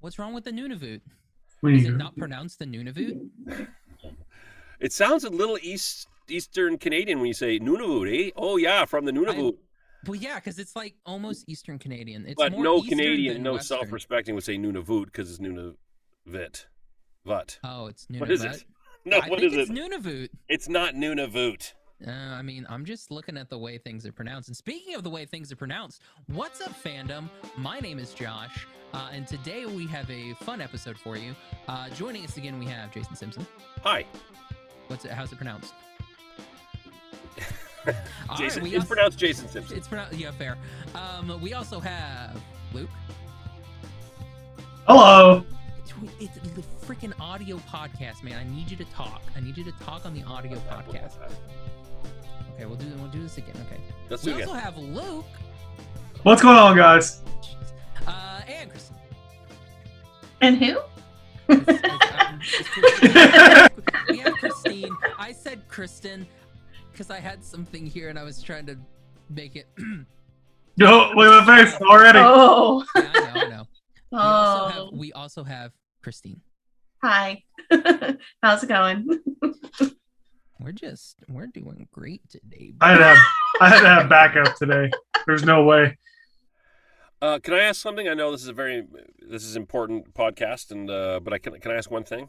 What's wrong with the Nunavut? Is it not pronounced the Nunavut? It sounds a little east Eastern Canadian when you say Nunavut, eh? Oh yeah, from the Nunavut. Well, yeah, because it's like almost Eastern Canadian. It's but more no Eastern Canadian, no Western. self-respecting would say Nunavut because it's Nunavut. Vut. Oh, it's Nunavut. What is it? No, I what think is it's it? Nunavut. It's not Nunavut. Uh, I mean, I'm just looking at the way things are pronounced. And speaking of the way things are pronounced, what's up, fandom? My name is Josh, uh, and today we have a fun episode for you. Uh, joining us again, we have Jason Simpson. Hi, What's it? How's it pronounced? Jason. we it's also- pronounced Jason Simpson. It's pronounced. Yeah, fair. Um, we also have Luke. Hello. It's, it's the freaking audio podcast, man. I need you to talk. I need you to talk on the audio podcast. Okay, we'll do we'll do this again. Okay. Let's We do it also again. have Luke. What's going on, guys? Uh, and Kristen. And who? It's- it's, um, it's Christine. we have Christine. I said Kristen because I had something here and I was trying to make it. Yo, wait, my face already. Oh. yeah, I know, I know. We also have, Oh. we also have Christine. Hi. How's it going? We're just we're doing great today. I had to have, I had to have backup today. There's no way. Uh, can I ask something? I know this is a very this is important podcast, and uh, but I can can I ask one thing?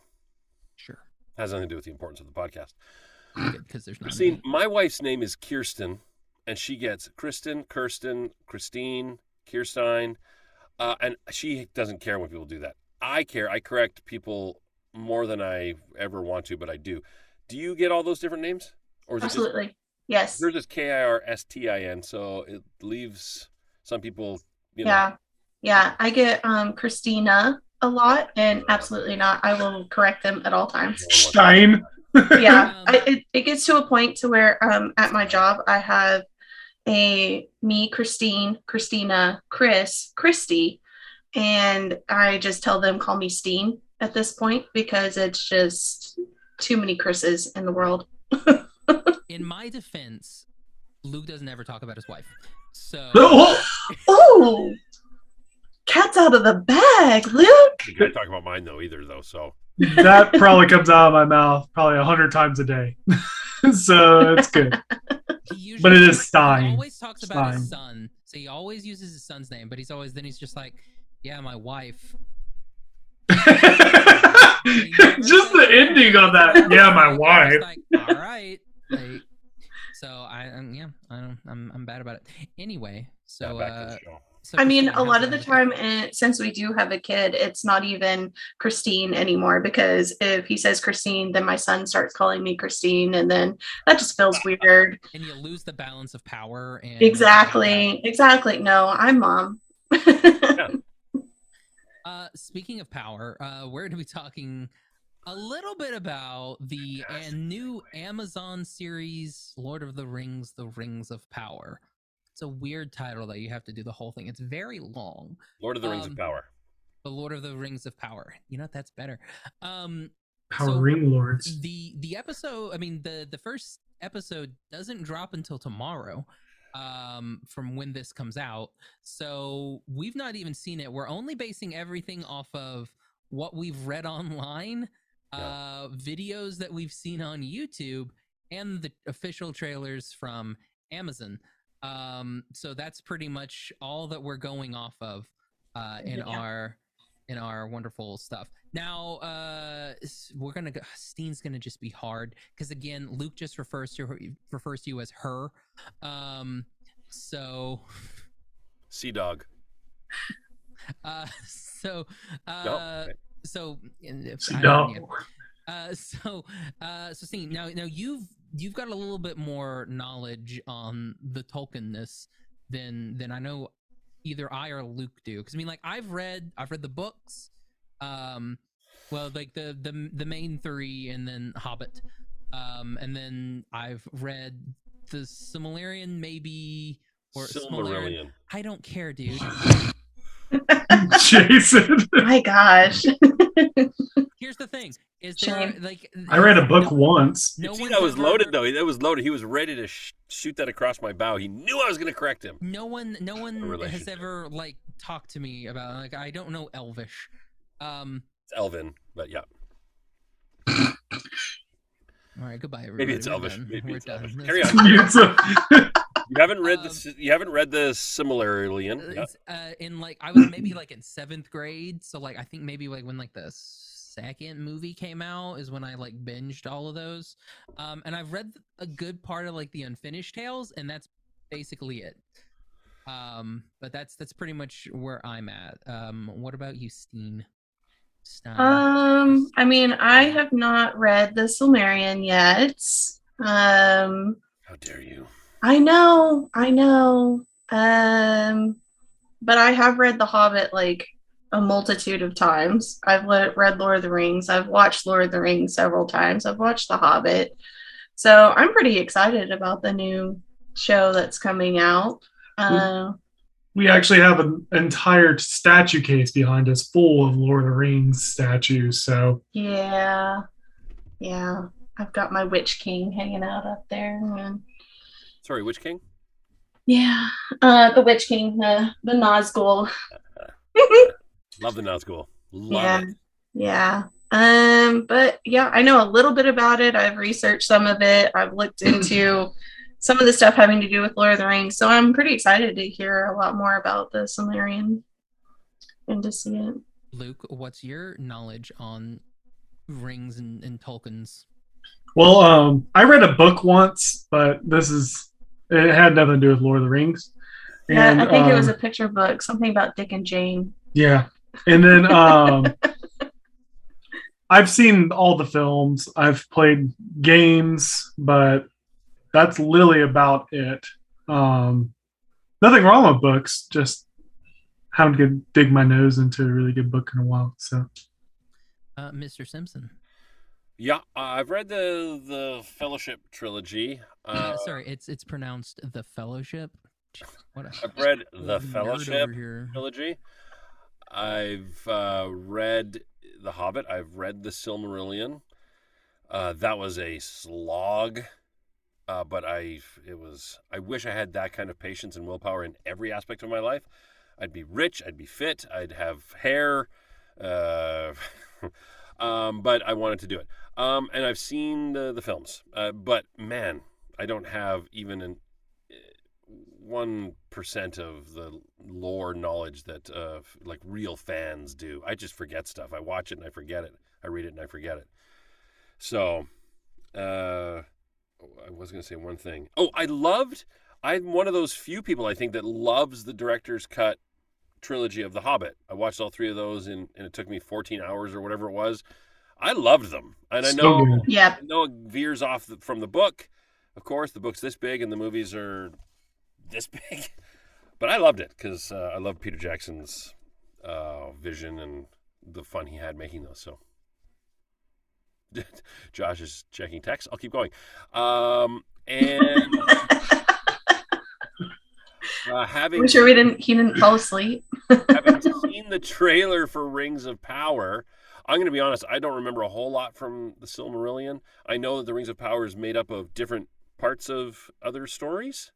Sure, has nothing to do with the importance of the podcast. because there's not. Christine, my wife's name is Kirsten, and she gets Kristen, Kirsten, Christine, Kirstein, uh, and she doesn't care when people do that. I care. I correct people more than I ever want to, but I do. Do you get all those different names, or is Absolutely. Yes. it just yours is K I R S T I N? So it leaves some people, you know. Yeah. Yeah. I get um Christina a lot and absolutely not. I will correct them at all times. Stein. Yeah. I, it, it gets to a point to where um at my job I have a me, Christine, Christina, Chris, Christy, and I just tell them call me Steen at this point because it's just too many Chris's in the world. In my defense, Luke doesn't ever talk about his wife. So Oh, Oh, cat's out of the bag, Luke. You can't talk about mine though either, though. So that probably comes out of my mouth probably a hundred times a day. so it's good. But it is He Stein. always talks about his son, so he always uses his son's name. But he's always then he's just like, "Yeah, my wife." Just the ending on that. Yeah, my wife. Like, all right. Like, so I, um, yeah, I don't, I'm, I'm bad about it. Anyway, so, uh, so I mean, a lot of the time, and since we do have a kid, it's not even Christine anymore because if he says Christine, then my son starts calling me Christine, and then that just feels weird. and you lose the balance of power. And Exactly. Exactly. No, I'm mom. Uh, speaking of power, uh, we're going to be talking a little bit about the uh, new Amazon series, Lord of the Rings: The Rings of Power. It's a weird title that you have to do the whole thing. It's very long. Lord of the Rings um, of Power. The Lord of the Rings of Power. You know? That's better. Um, Power So- Ring Lords. the the episode. I mean, the the first episode doesn't drop until tomorrow. Um, from when this comes out, so we've not even seen it. We're only basing everything off of what we've read online, uh, videos that we've seen on YouTube, and the official trailers from Amazon. Um, so that's pretty much all that we're going off of uh, in Yeah. our in our wonderful stuff. Now, uh, we're gonna go. Steen's gonna just be hard because again, Luke just refers to her, refers to you as her. Um, so, Sea Dog. uh, so, uh, No. so, and if- I No. don't- Uh, so, uh, so Steen, now, now you've you've got a little bit more knowledge on the Tolkienness than than I know either I or Luke do. Because I mean, like I've read I've read the books, um, well, like the the the main three, and then Hobbit, um, and then I've read the Silmarillion, maybe or Silmarillion. Silmarillion. I don't care, dude. Jason. My gosh. Here's the thing: is there like I read a book no- once. No you see, that was ever- loaded though. That was loaded. He was ready to sh- shoot that across my bow. He knew I was going to correct him. No one, no one has ever like talked to me about like I don't know Elvish. Um. It's Elvin, but yeah. All right. Goodbye, everybody. Maybe it's We're Elvish. done. Maybe We're it's done. Elvish. Carry on. So- You haven't read Um, the s- you haven't read the Silmarillion. Yeah. It's, uh, in like I was maybe like in seventh grade, so like I think maybe like when like the second movie came out is when I like binged all of those. Um, and I've read a good part of like the unfinished tales, and that's basically it. Um, but that's that's pretty much where I'm at. Um, what about you, Steen? Stein? Um, I mean, I have not read the Silmarillion yet. Um, How dare you? I know, I know. Um, but I have read The Hobbit like a multitude of times. I've read Lord of the Rings. I've watched Lord of the Rings several times. I've watched The Hobbit. So I'm pretty excited about the new show that's coming out. Uh, we actually have an entire statue case behind us full of Lord of the Rings statues. So yeah, yeah. I've got my Witch King hanging out up there. And Sorry, which king? yeah, uh, the Witch King, the the Nazgul. Love the Nazgul. Love yeah it. yeah um but yeah i know a little bit about it i've researched some of it i've looked into some of the stuff having to do with lord of the rings so i'm pretty excited to hear a lot more about the Silmarillion and to see it Luke, what's your knowledge on rings and, and Tolkien's? Well, um, I read a book once, but this is it had nothing to do with Lord of the Rings. yeah i think it was um, a picture book something about dick and jane yeah, and then um, I've seen all the films. I've played games, but that's literally about it. Um, nothing wrong with books, just haven't get dig my nose into a really good book in a while. So Uh, Mr. Simpson. Yeah, I've read the the Fellowship trilogy. Uh, Uh, sorry, it's it's pronounced the Fellowship. What a I've read the Fellowship trilogy. I've uh, read The Hobbit. I've read the Silmarillion. Uh, that was a slog, uh, but I it was. I wish I had that kind of patience and willpower in every aspect of my life. I'd be rich. I'd be fit. I'd have hair. Um, but I wanted to do it. Um, and I've seen the, the films. Uh, but man, I don't have even an one percent of the lore knowledge that uh, like real fans do. I just forget stuff. I watch it and I forget it. I read it and I forget it. So, uh, I was to say one thing. Oh, I loved. I'm one of those few people I think that loves the director's cut trilogy of The Hobbit. I watched all three of those in, and it took me 14 hours or whatever it was. I loved them, and I know good. yep I know it veers off the, from the book. Of course, the book's this big and the movies are this big. But I loved it because uh, I love Peter Jackson's uh, vision and the fun he had making those. So Josh is checking text. I'll keep going. Um, and uh, having i'm sure we didn't he didn't fall asleep having seen the trailer for Rings of Power, I'm going to be honest, I don't remember a whole lot from the Silmarillion. I know that the Rings of Power is made up of different parts of other stories,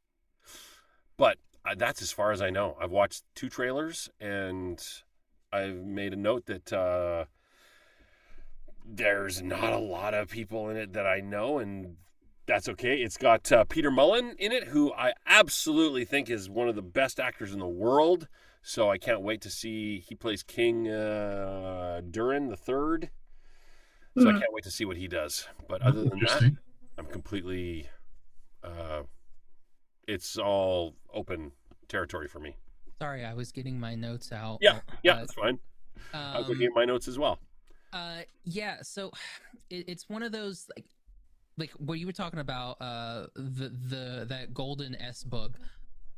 but uh, that's as far as I know. I've watched two trailers and I've made a note that uh, there's not a lot of people in it that I know, and that's okay. It's got uh, Peter Mullan in it, who I absolutely think is one of the best actors in the world. So I can't wait to see. He plays King uh, Durin the Third. So I Mhm. can't wait to see what he does. But other than that, I'm completely. Uh, it's all open territory for me. Sorry, I was getting my notes out. Yeah, Yeah, Uh, that's fine. I was looking um, at my notes as well. Uh, yeah. So it, it's one of those like, like what you were talking about. Uh, the the that golden S book,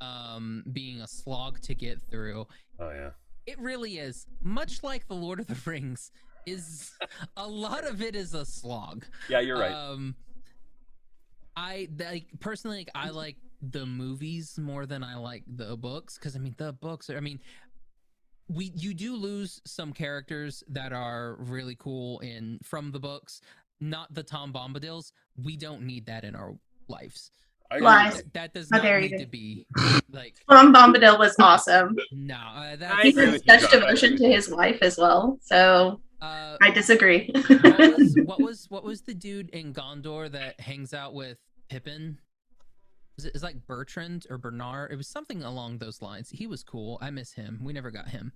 um, being a slog to get through. Oh yeah. It really is. Much like the Lord of the Rings, is a lot of it is a slog. Yeah, you're right. Um, I like personally, like, I like the movies more than I like the books because I mean the books. Are, I mean, we you do lose some characters that are really cool in from the books. Not the Tom Bombadils. We don't need that in our lives. I Lies. That does not need you. to be like Tom Bombadil was awesome. no. Uh, that, He has such devotion to his wife as well. So uh, I disagree. what was what was what was the dude in Gondor that hangs out with Pippin? Was it is like Bertrand or Bernard? It was something along those lines. He was cool. I miss him. We never got him.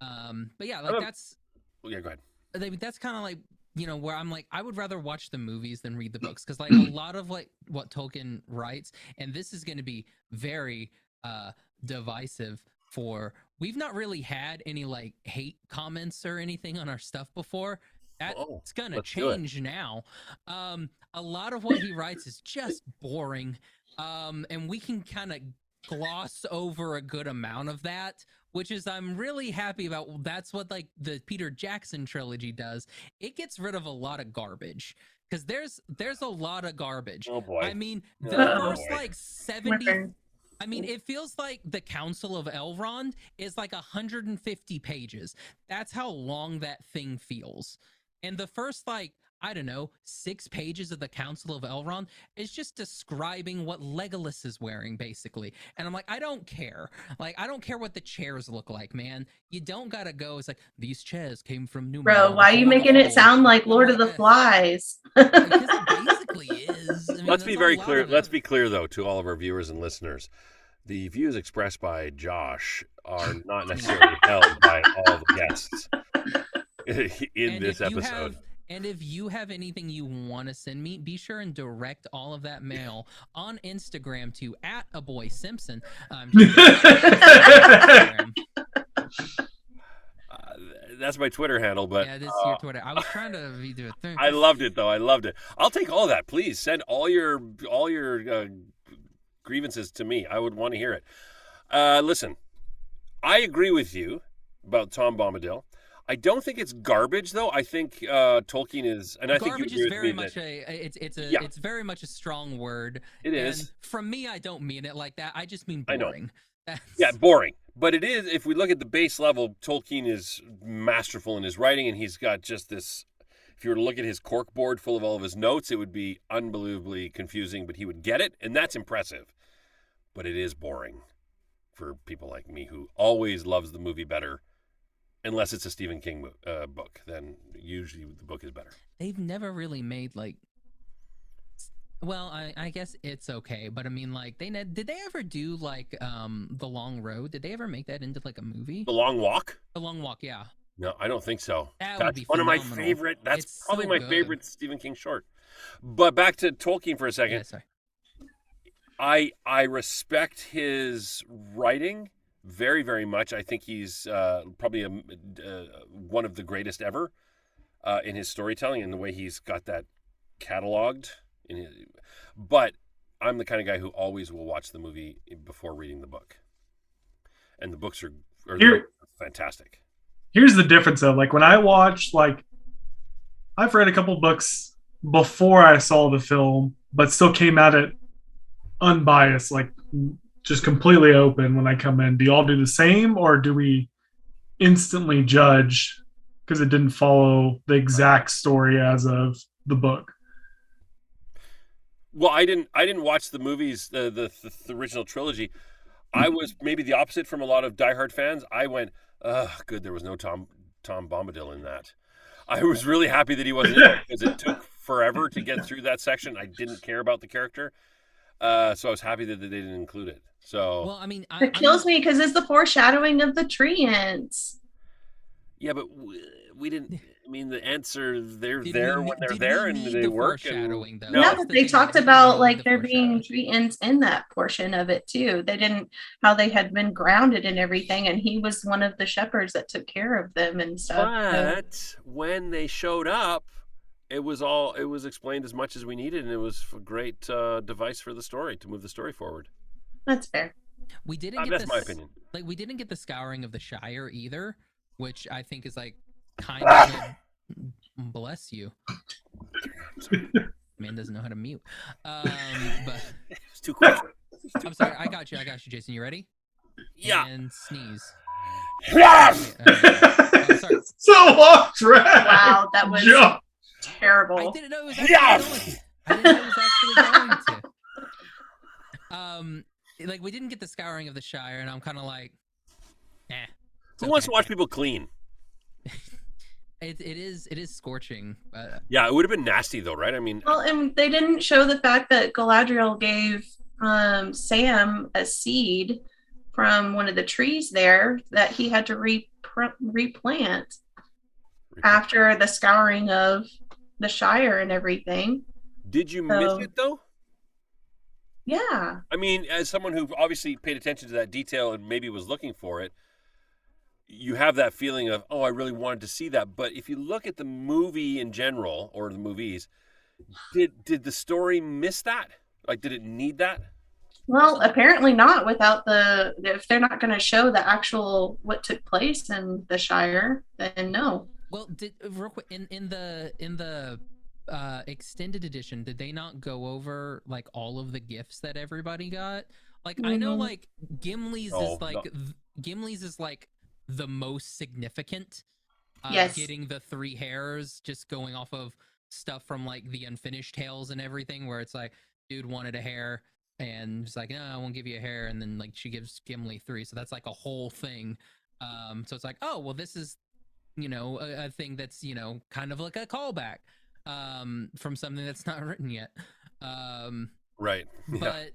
Um, but yeah, like Oh. that's Yeah, go ahead. I mean, that's kind of like you know where I'm like I would rather watch the movies than read the books because like a lot of like what Tolkien writes, and this is going to be very uh divisive for we've not really had any like hate comments or anything on our stuff before. That's Oh, gonna let's do it. change now. Um, a lot of what he writes is just boring. Um, and we can kind of gloss over a good amount of that, which is I'm really happy about. That's what like the Peter Jackson trilogy does. It gets rid of a lot of garbage because there's there's a lot of garbage. Oh boy. I mean, Oh, the first boy. like 70 We're- I mean, it feels like the Council of Elrond is like 150 pages. That's how long that thing feels. And the first, like, I don't know, six pages of the Council of Elrond is just describing what Legolas is wearing, basically. And I'm like, I don't care. Like, I don't care what the chairs look like, man. You don't gotta go. It's like, these chairs came from New. Bro, why are you making it oh, sound like Lord of the Flies? Basically is. I mean, let's be very clear. Let's be clear, though, to all of our viewers and listeners. The views expressed by Josh are not necessarily held by all the guests in And this episode. have- and if you have anything you want to send me, be sure and direct all of that mail on Instagram to at a boy Simpson. Um, that's my Twitter handle, but yeah, this is uh, your Twitter. I was trying to redo it. I loved it though. I loved it. I'll take all that. Please send all your all your uh, grievances to me. I would want to hear it. Uh, listen, I agree with you about Tom Bombadil. I don't think it's garbage though. I think uh, Tolkien is, and I think you is very much that a it's it's a Yeah. it's very much a strong word. it is. And from me, I don't mean it like that. I just mean boring. Yeah, boring. But it is, if we look at the base level, Tolkien is masterful in his writing, and he's got just this. If you were to look at his cork board full of all of his notes, it would be unbelievably confusing, but he would get it, and that's impressive. But it is boring for people like me who always loves the movie better, unless it's a Stephen King uh, book. Then usually the book is better. they've never really made like well I, I guess it's okay but i mean like they ne- did they ever do like um the long road did they ever make that into like a movie The Long Walk? the long walk yeah No, I don't think so. That would that's be one of my favorite. That's It's probably so my good. favorite Stephen King short. But back to Tolkien for a second. yeah I I respect his writing very very much. I think he's uh, probably a, uh, one of the greatest ever uh, in his storytelling and the way he's got that cataloged. In his, but I'm the kind of guy who always will watch the movie before reading the book, and the books are, are Here- fantastic. Here's the difference though. Like when I watched, like I've read a couple books before I saw the film, but still came at it unbiased, like just completely open when I come in. Do y'all do the same, or do we instantly judge because it didn't follow the exact story as of the book? Well, I didn't. I didn't watch the movies, the the, the, the original trilogy. I was maybe the opposite from a lot of diehard fans. I went, "Ugh, good. There was no Tom Tom Bombadil in that." I was really happy that he wasn't in it because it took forever to get through that section. I didn't care about the character, uh, so I was happy that they didn't include it. So well i mean I, It kills me because it's the foreshadowing of the tree Ents. yeah, but we, we didn't. I mean, the Ents are they're Did there we, when they're there and they the work. And, foreshadowing, though? No. No, That's but the they talked about like the there being foreshadowing. tree Ents in that portion of it too. They didn't how they had been grounded and everything, and he was one of the shepherds that took care of them and stuff. so- But when they showed up, it was all it was explained as much as we needed, and it was a great uh, device for the story to move the story forward. That's fair. we didn't Uh, get that's the my opinion. like we didn't get the scouring of the Shire either, which I think is like kind of a- bless you. Man doesn't know how to mute. Um, but It's too quick. I'm sorry. I got you. I got you, Jason. You ready? Yeah. And sneeze. Yes! Okay, uh, oh, sorry. so off track. Wow, that was Jump. I terrible. didn't know it was actually Yes! going. I didn't know it was actually going to. um, like we didn't get the scouring of the Shire, and I'm kind of like, eh. it's Who wants to watch people clean? It, it is it is scorching, but Yeah, it would have been nasty though, right? I mean, Well, and they didn't show the fact that Galadriel gave um, Sam a seed from one of the trees there that he had to re- replant after the scouring of the Shire and everything. did you so- miss it though? Yeah. I mean, as someone who obviously paid attention to that detail and maybe was looking for it, you have that feeling of, oh, I really wanted to see that. But if you look at the movie in general or the movies, did did the story miss that? Like, did it need that? Well, apparently not without the if they're not going to show the actual what took place in the Shire, then no. well, did real quick in in the in the uh extended edition, did they not go over like all of the gifts that everybody got? Like I know Mhm. like Gimli's Oh, is like no. th- Gimli's is like the most significant. Uh, Yes. Getting the three hairs, just going off of stuff from like the unfinished tales and everything, where it's like, dude wanted a hair, and it's like, no, I won't give you a hair, and then like she gives Gimli three, so that's like a whole thing. Um, so it's like, oh well, this is, you know, a, a thing that's you know kind of like a callback, um, from something that's not written yet. Um, Right. Yeah. but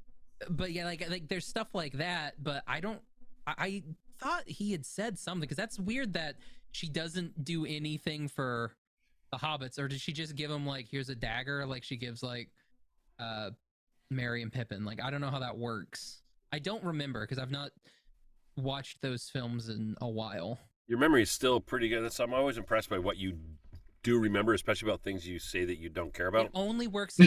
but yeah like like there's stuff like that but i don't i, I thought he had said something because that's weird that she doesn't do anything for the hobbits or did she just give him like here's a dagger like she gives like uh merry and pippin like i don't know how that works i don't remember because i've not watched those films in a while Your memory is still pretty good. That's, I'm always impressed by what you do remember, especially about things you say that you don't care about. it only works in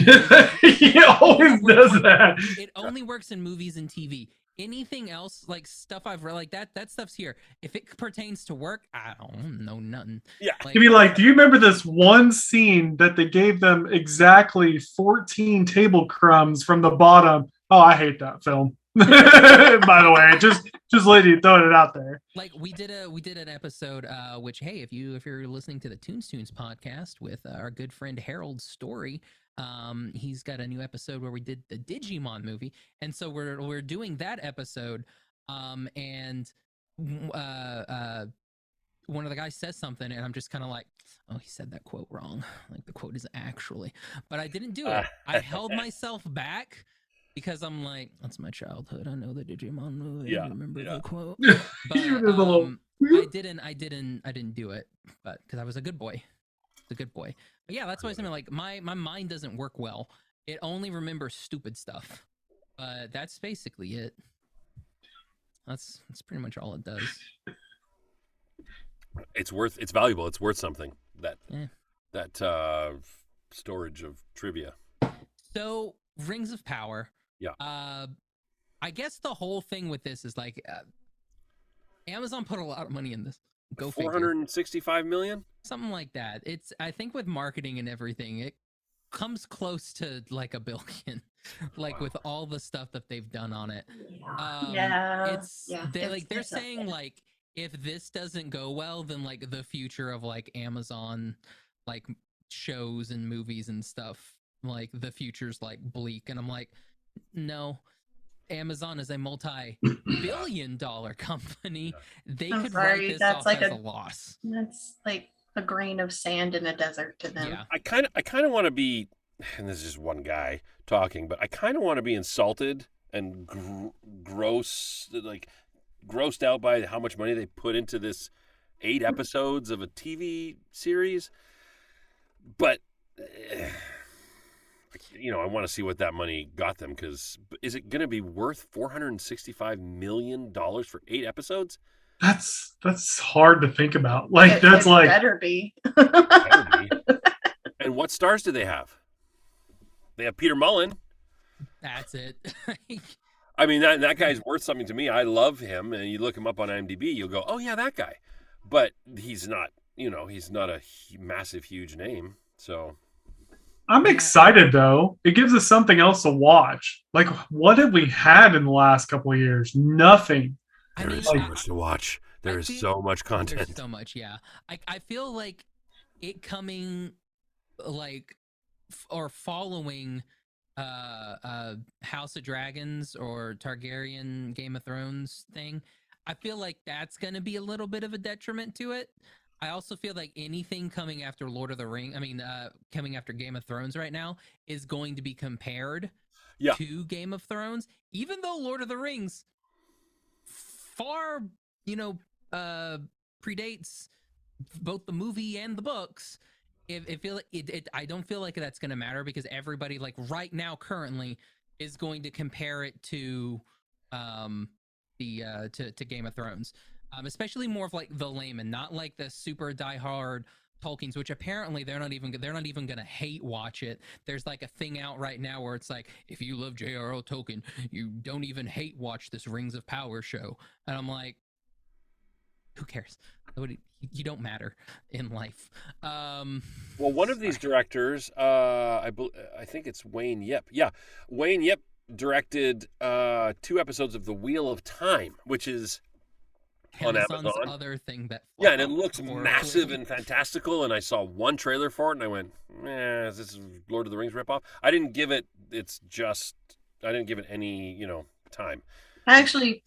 he always does that. it only works in movies and TV. Anything else, like stuff I've read, like that, that stuff's here. If it pertains to work, I don't know nothing. Yeah. Like, He'd be like, "Do you remember this one scene that they gave them exactly 14 table crumbs from the bottom?" Oh, I hate that film. By the way, just just letting you throw it out there. like we did a we did an episode, uh, which hey, if you if you're listening to the Tunes Tunes podcast with uh, our good friend Harold Story, um, he's got a new episode where we did the Digimon movie, and so we're we're doing that episode, um, and uh, uh, one of the guys says something, and I'm just kind of like, oh, he said that quote wrong. Like the quote is actually, but I didn't do it. I held myself back because I'm like, that's my childhood. I know the Digimon movie. Yeah, I remember yeah. the quote. But, a little- um, I didn't. I didn't. I didn't do it, but because I was a good boy, a good boy. But yeah, that's why I'm saying like my my mind doesn't work well. It only remembers stupid stuff. But that's basically it. That's that's pretty much all it does. It's worth. It's valuable. It's worth something. That Yeah. that uh, storage of trivia. So rings of power. Yeah. Uh, I guess the whole thing with this is like, uh, Amazon put a lot of money in this. Go Four figure. hundred and sixty-five million. something like that. It's I think with marketing and everything, it comes close to like a billion, like with all the stuff that they've done on it. Um, yeah. it's yeah, they it's- like they're it's saying there. like if this doesn't go well, then like the future of like Amazon, like shows and movies and stuff, like the future's like bleak. And I'm like, no. Amazon is a multi-billion dollar company. They I'm could sorry, write this that's off like as a- a loss. That's like a grain of sand in a desert to them. Yeah. I kind of I kind of want to be, and this is just one guy talking, but I kind of want to be insulted and gr- gross, like grossed out by how much money they put into this eight episodes of a TV series. But eh, you know, I want to see what that money got them because is it going to be worth four hundred and sixty-five million dollars for eight episodes? That's that's hard to think about. Like It- that's it like better be. Better be. and what stars do they have? They have Peter Mullan. That's it. I mean, that that guy's worth something to me. I love him, and you look him up on IMDb, you'll go, "Oh yeah, that guy," but he's not. You know, he's not a massive, huge name. So I'm excited though. It gives us something else to watch. Like what have we had in the last couple of years? Nothing. I there mean, is so much to watch. There I is so much there's content. so much. Yeah, I I feel like it coming like f- or following uh, uh, House of Dragons or Targaryen Game of Thrones thing, I feel like that's going to be a little bit of a detriment to it. I also feel like anything coming after Lord of the Ring, I mean, uh, coming after Game of Thrones right now is going to be compared Yeah. to Game of Thrones, even though Lord of the Rings far, you know, uh, predates both the movie and the books. It, it feel it, it I don't feel like that's going to matter because everybody like right now currently is going to compare it to um the uh to, to Game of Thrones. Um especially more of like the layman, not like the super diehard Tolkien's, which apparently they're not even they're not even gonna hate watch it. There's like a thing out right now where it's like, if you love J.R.R. Tolkien, you don't even hate watch this Rings of Power show. And I'm like, who cares? You don't matter in life. Um, Well, one of these directors, uh, I I think it's Wayne Yip. Yeah, Wayne Yip directed uh, two episodes of The Wheel of Time, which is on Amazon's Amazon. other thing that yeah, and it flopped looks massive and fantastical. And I saw one trailer for it, and I went, "Eh, is this Lord of the Rings ripoff?" I didn't give it. It's just I didn't give it any, you know, time. I actually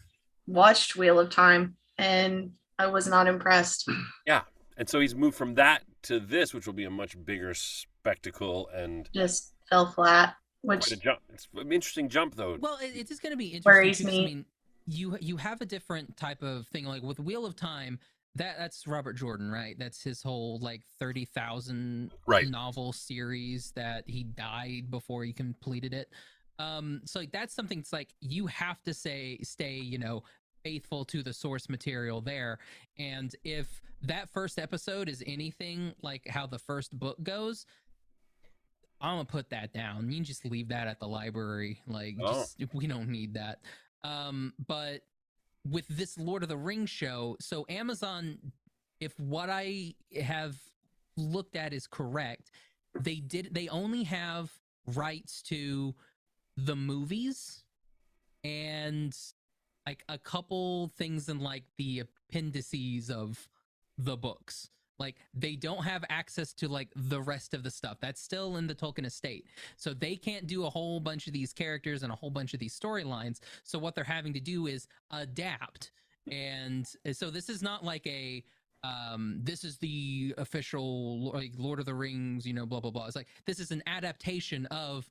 watched Wheel of Time and I was not impressed. Yeah, and so he's moved from that to this, which will be a much bigger spectacle and Just fell flat, which quite a jump. It's an interesting jump, though. Well, it, it is going to be interesting. Worries me. I mean, you you have a different type of thing. Like with Wheel of Time, that that's Robert Jordan, right? That's his whole like thirty thousand Right. novel series that he died before he completed it. Um, so like, that's something. It's like you have to say stay, you know, faithful to the source material there. And if that first episode is anything like how the first book goes, I'm gonna put that down. You can just leave that at the library. Like, Oh. just we don't need that. Um, but with this Lord of the Rings show, so Amazon, if what I have looked at is correct, they did they only have rights to the movies and like a couple things in like the appendices of the books. Like they don't have access to like the rest of the stuff. That's still in the Tolkien estate. So they can't do a whole bunch of these characters and a whole bunch of these storylines. So what they're having to do is adapt. And so this is not like a um this is the official like Lord of the Rings, you know, blah blah blah. It's like this is an adaptation of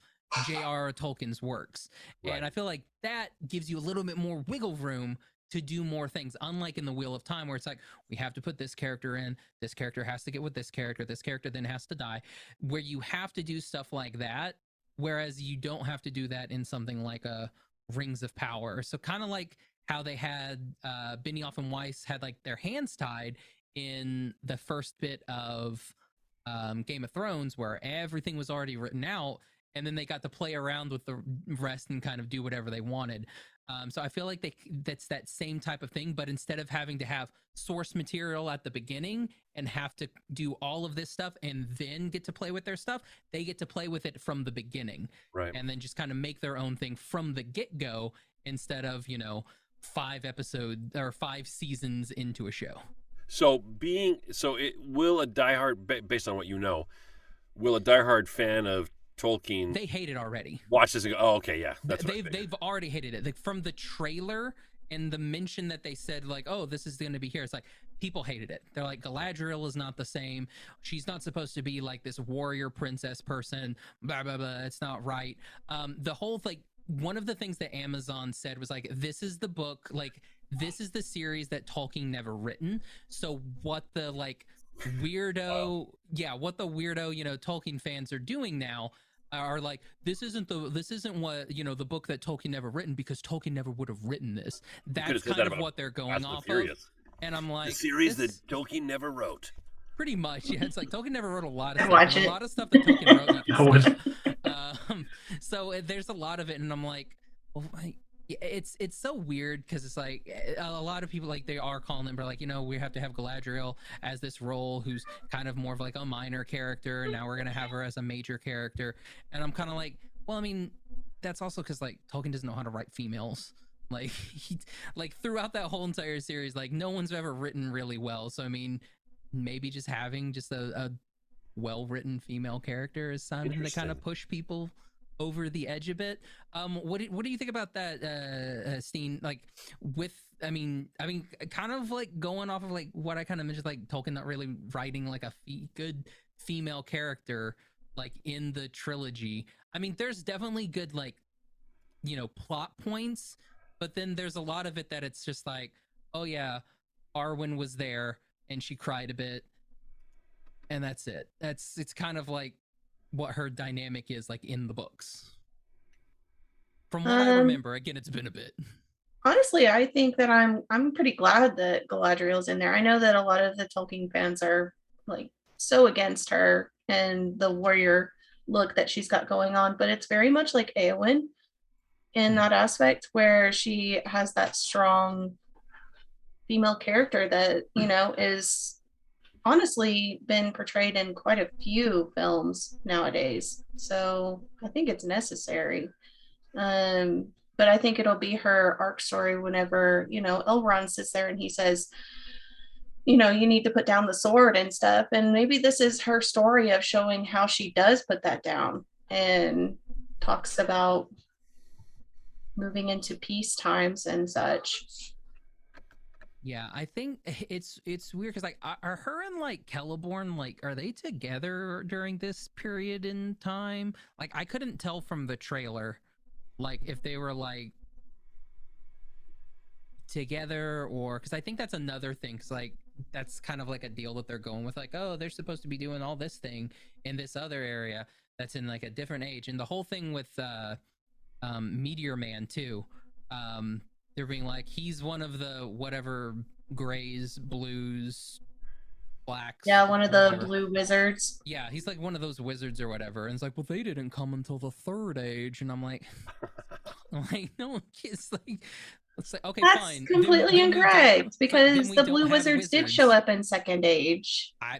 J.R.R. Tolkien's works. Right. And I feel like that gives you a little bit more wiggle room to do more things, unlike in the Wheel of Time, where it's like, we have to put this character in, this character has to get with this character, this character then has to die, where you have to do stuff like that, whereas you don't have to do that in something like a Rings of Power. So kind of like how they had uh Benioff and Weiss had like their hands tied in the first bit of um Game of Thrones where everything was already written out and then they got to play around with the rest and kind of do whatever they wanted. Um, so I feel like they that's that same type of thing, but instead of having to have source material at the beginning and have to do all of this stuff and then get to play with their stuff, they get to play with it from the beginning Right. and then just kind of make their own thing from the get go instead of you know five episodes or five seasons into a show. So being so it will a diehard ba- based on what you know, will a diehard fan of Tolkien They hate it already. watch this and go, oh okay, yeah, that's they've they've already hated it. Like from the trailer and the mention that they said like oh this is going to be here it's like people hated it. They're like galadriel is not the same. She's not supposed to be like this warrior princess person. Blah blah blah. It's not right. Um the whole like one of the things that amazon said was like this is the book like this is the series that tolkien never written. So what the like weirdo yeah what the weirdo you know tolkien fans are doing now are like this isn't the this isn't what you know the book that Tolkien never written because Tolkien never would have written this. That's kind that of what they're going and off of, and I'm like the series that Tolkien never wrote. pretty much yeah. It's like Tolkien never wrote a lot of stuff. watch it. A lot of stuff that Tolkien wrote. You I can would. skip. um, so uh, there's a lot of it, and I'm like, well, I, yeah, it's it's so weird because it's like eh, a lot of people like they are calling them, but like you know we have to have Galadriel as this role who's kind of more of like a minor character, and now we're gonna have her as a major character, and I'm kind of like, well, I mean, that's also because like Tolkien doesn't know how to write females. Like he, like throughout that whole entire series, like no one's ever written really well. So I mean, maybe just having just a, a well written female character is something to kind of push people over the edge a bit. Um, what do, what do you think about that, uh, uh, Steen? Like, with I mean, I mean, kind of like going off of like what I kind of mentioned, like Tolkien not really writing like a good female character like in the trilogy. I mean, there's definitely good like you know plot points, but then there's a lot of it that it's just like, oh yeah, Arwen was there and she cried a bit, and that's it. That's it's kind of like what her dynamic is like in the books. From what I Um, remember, again, it's been a bit. honestly, I think that I'm I'm pretty glad that Galadriel's in there. I know that a lot of the Tolkien fans are like so against her and the warrior look that she's got going on, but it's very much like Eowyn in that aspect where she has that strong female character that, you know, is honestly been portrayed in quite a few films nowadays. So I think it's necessary. Um, but I think it'll be her arc story whenever, you know, Elrond sits there and he says, you know, you need to put down the sword and stuff. And maybe this is her story of showing how she does put that down and talks about moving into peace times and such. Yeah, I think it's it's weird because like are- her and like Celeborn like are they together during this period in time? Like I couldn't tell from the trailer, like if they were like together or because I think that's another thing. Cause like that's kind of like a deal that they're going with. Like oh, they're supposed to be doing all this thing in this other area that's in like a different age, and the whole thing with uh, um, Meteor Man too. Um, they're being like he's one of the whatever grays, blues, blacks. Yeah, one of the whatever. blue wizards. Yeah, he's like one of those wizards or whatever. And it's like, well, they didn't come until the third age, and I'm like, I'm like, no one kids like. It's like okay, That's fine. completely then incorrect because the blue have wizards did show up in second age. I,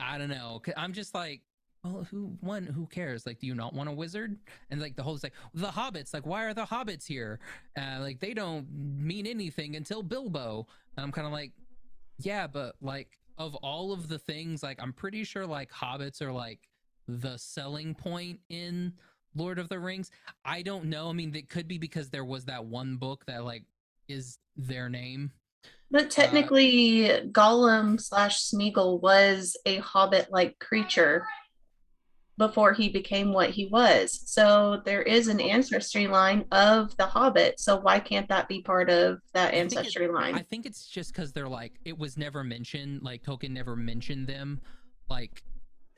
I don't know I'm just like, well, who one? Who cares? Like, do you not want a wizard? And like the whole is like the hobbits. Like, why are the hobbits here? Uh, like they don't mean anything until Bilbo. And I'm kind of like, yeah, but like of all of the things, like I'm pretty sure like hobbits are like the selling point in Lord of the Rings. I don't know. I mean, it could be because there was that one book that like is their name. But technically, Gollum slash Smeagol was a hobbit-like creature before he became what he was. So there is an ancestry line of the Hobbit. So why can't that be part of that I it- ancestry line? I think it's just because they're like it was never mentioned. Like Tolkien never mentioned them, like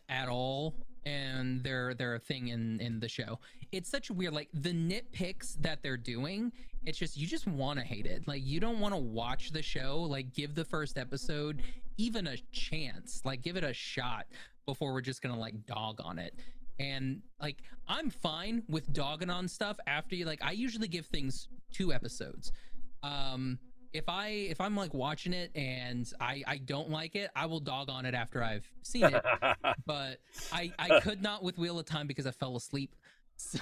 at all, and they're they're a thing in in the show. It's such a weird like the nitpicks that they're doing. It's just you just want to hate it. Like you don't want to watch the show. Like give the first episode even a chance. Like give it a shot before we're just gonna like dog on it. And like I'm fine with dogging on stuff after you like I usually give things two episodes. Um if i if i'm like watching it and i i don't like it i will dog on it after i've seen it. But i i could not with wheel of time because i fell asleep. So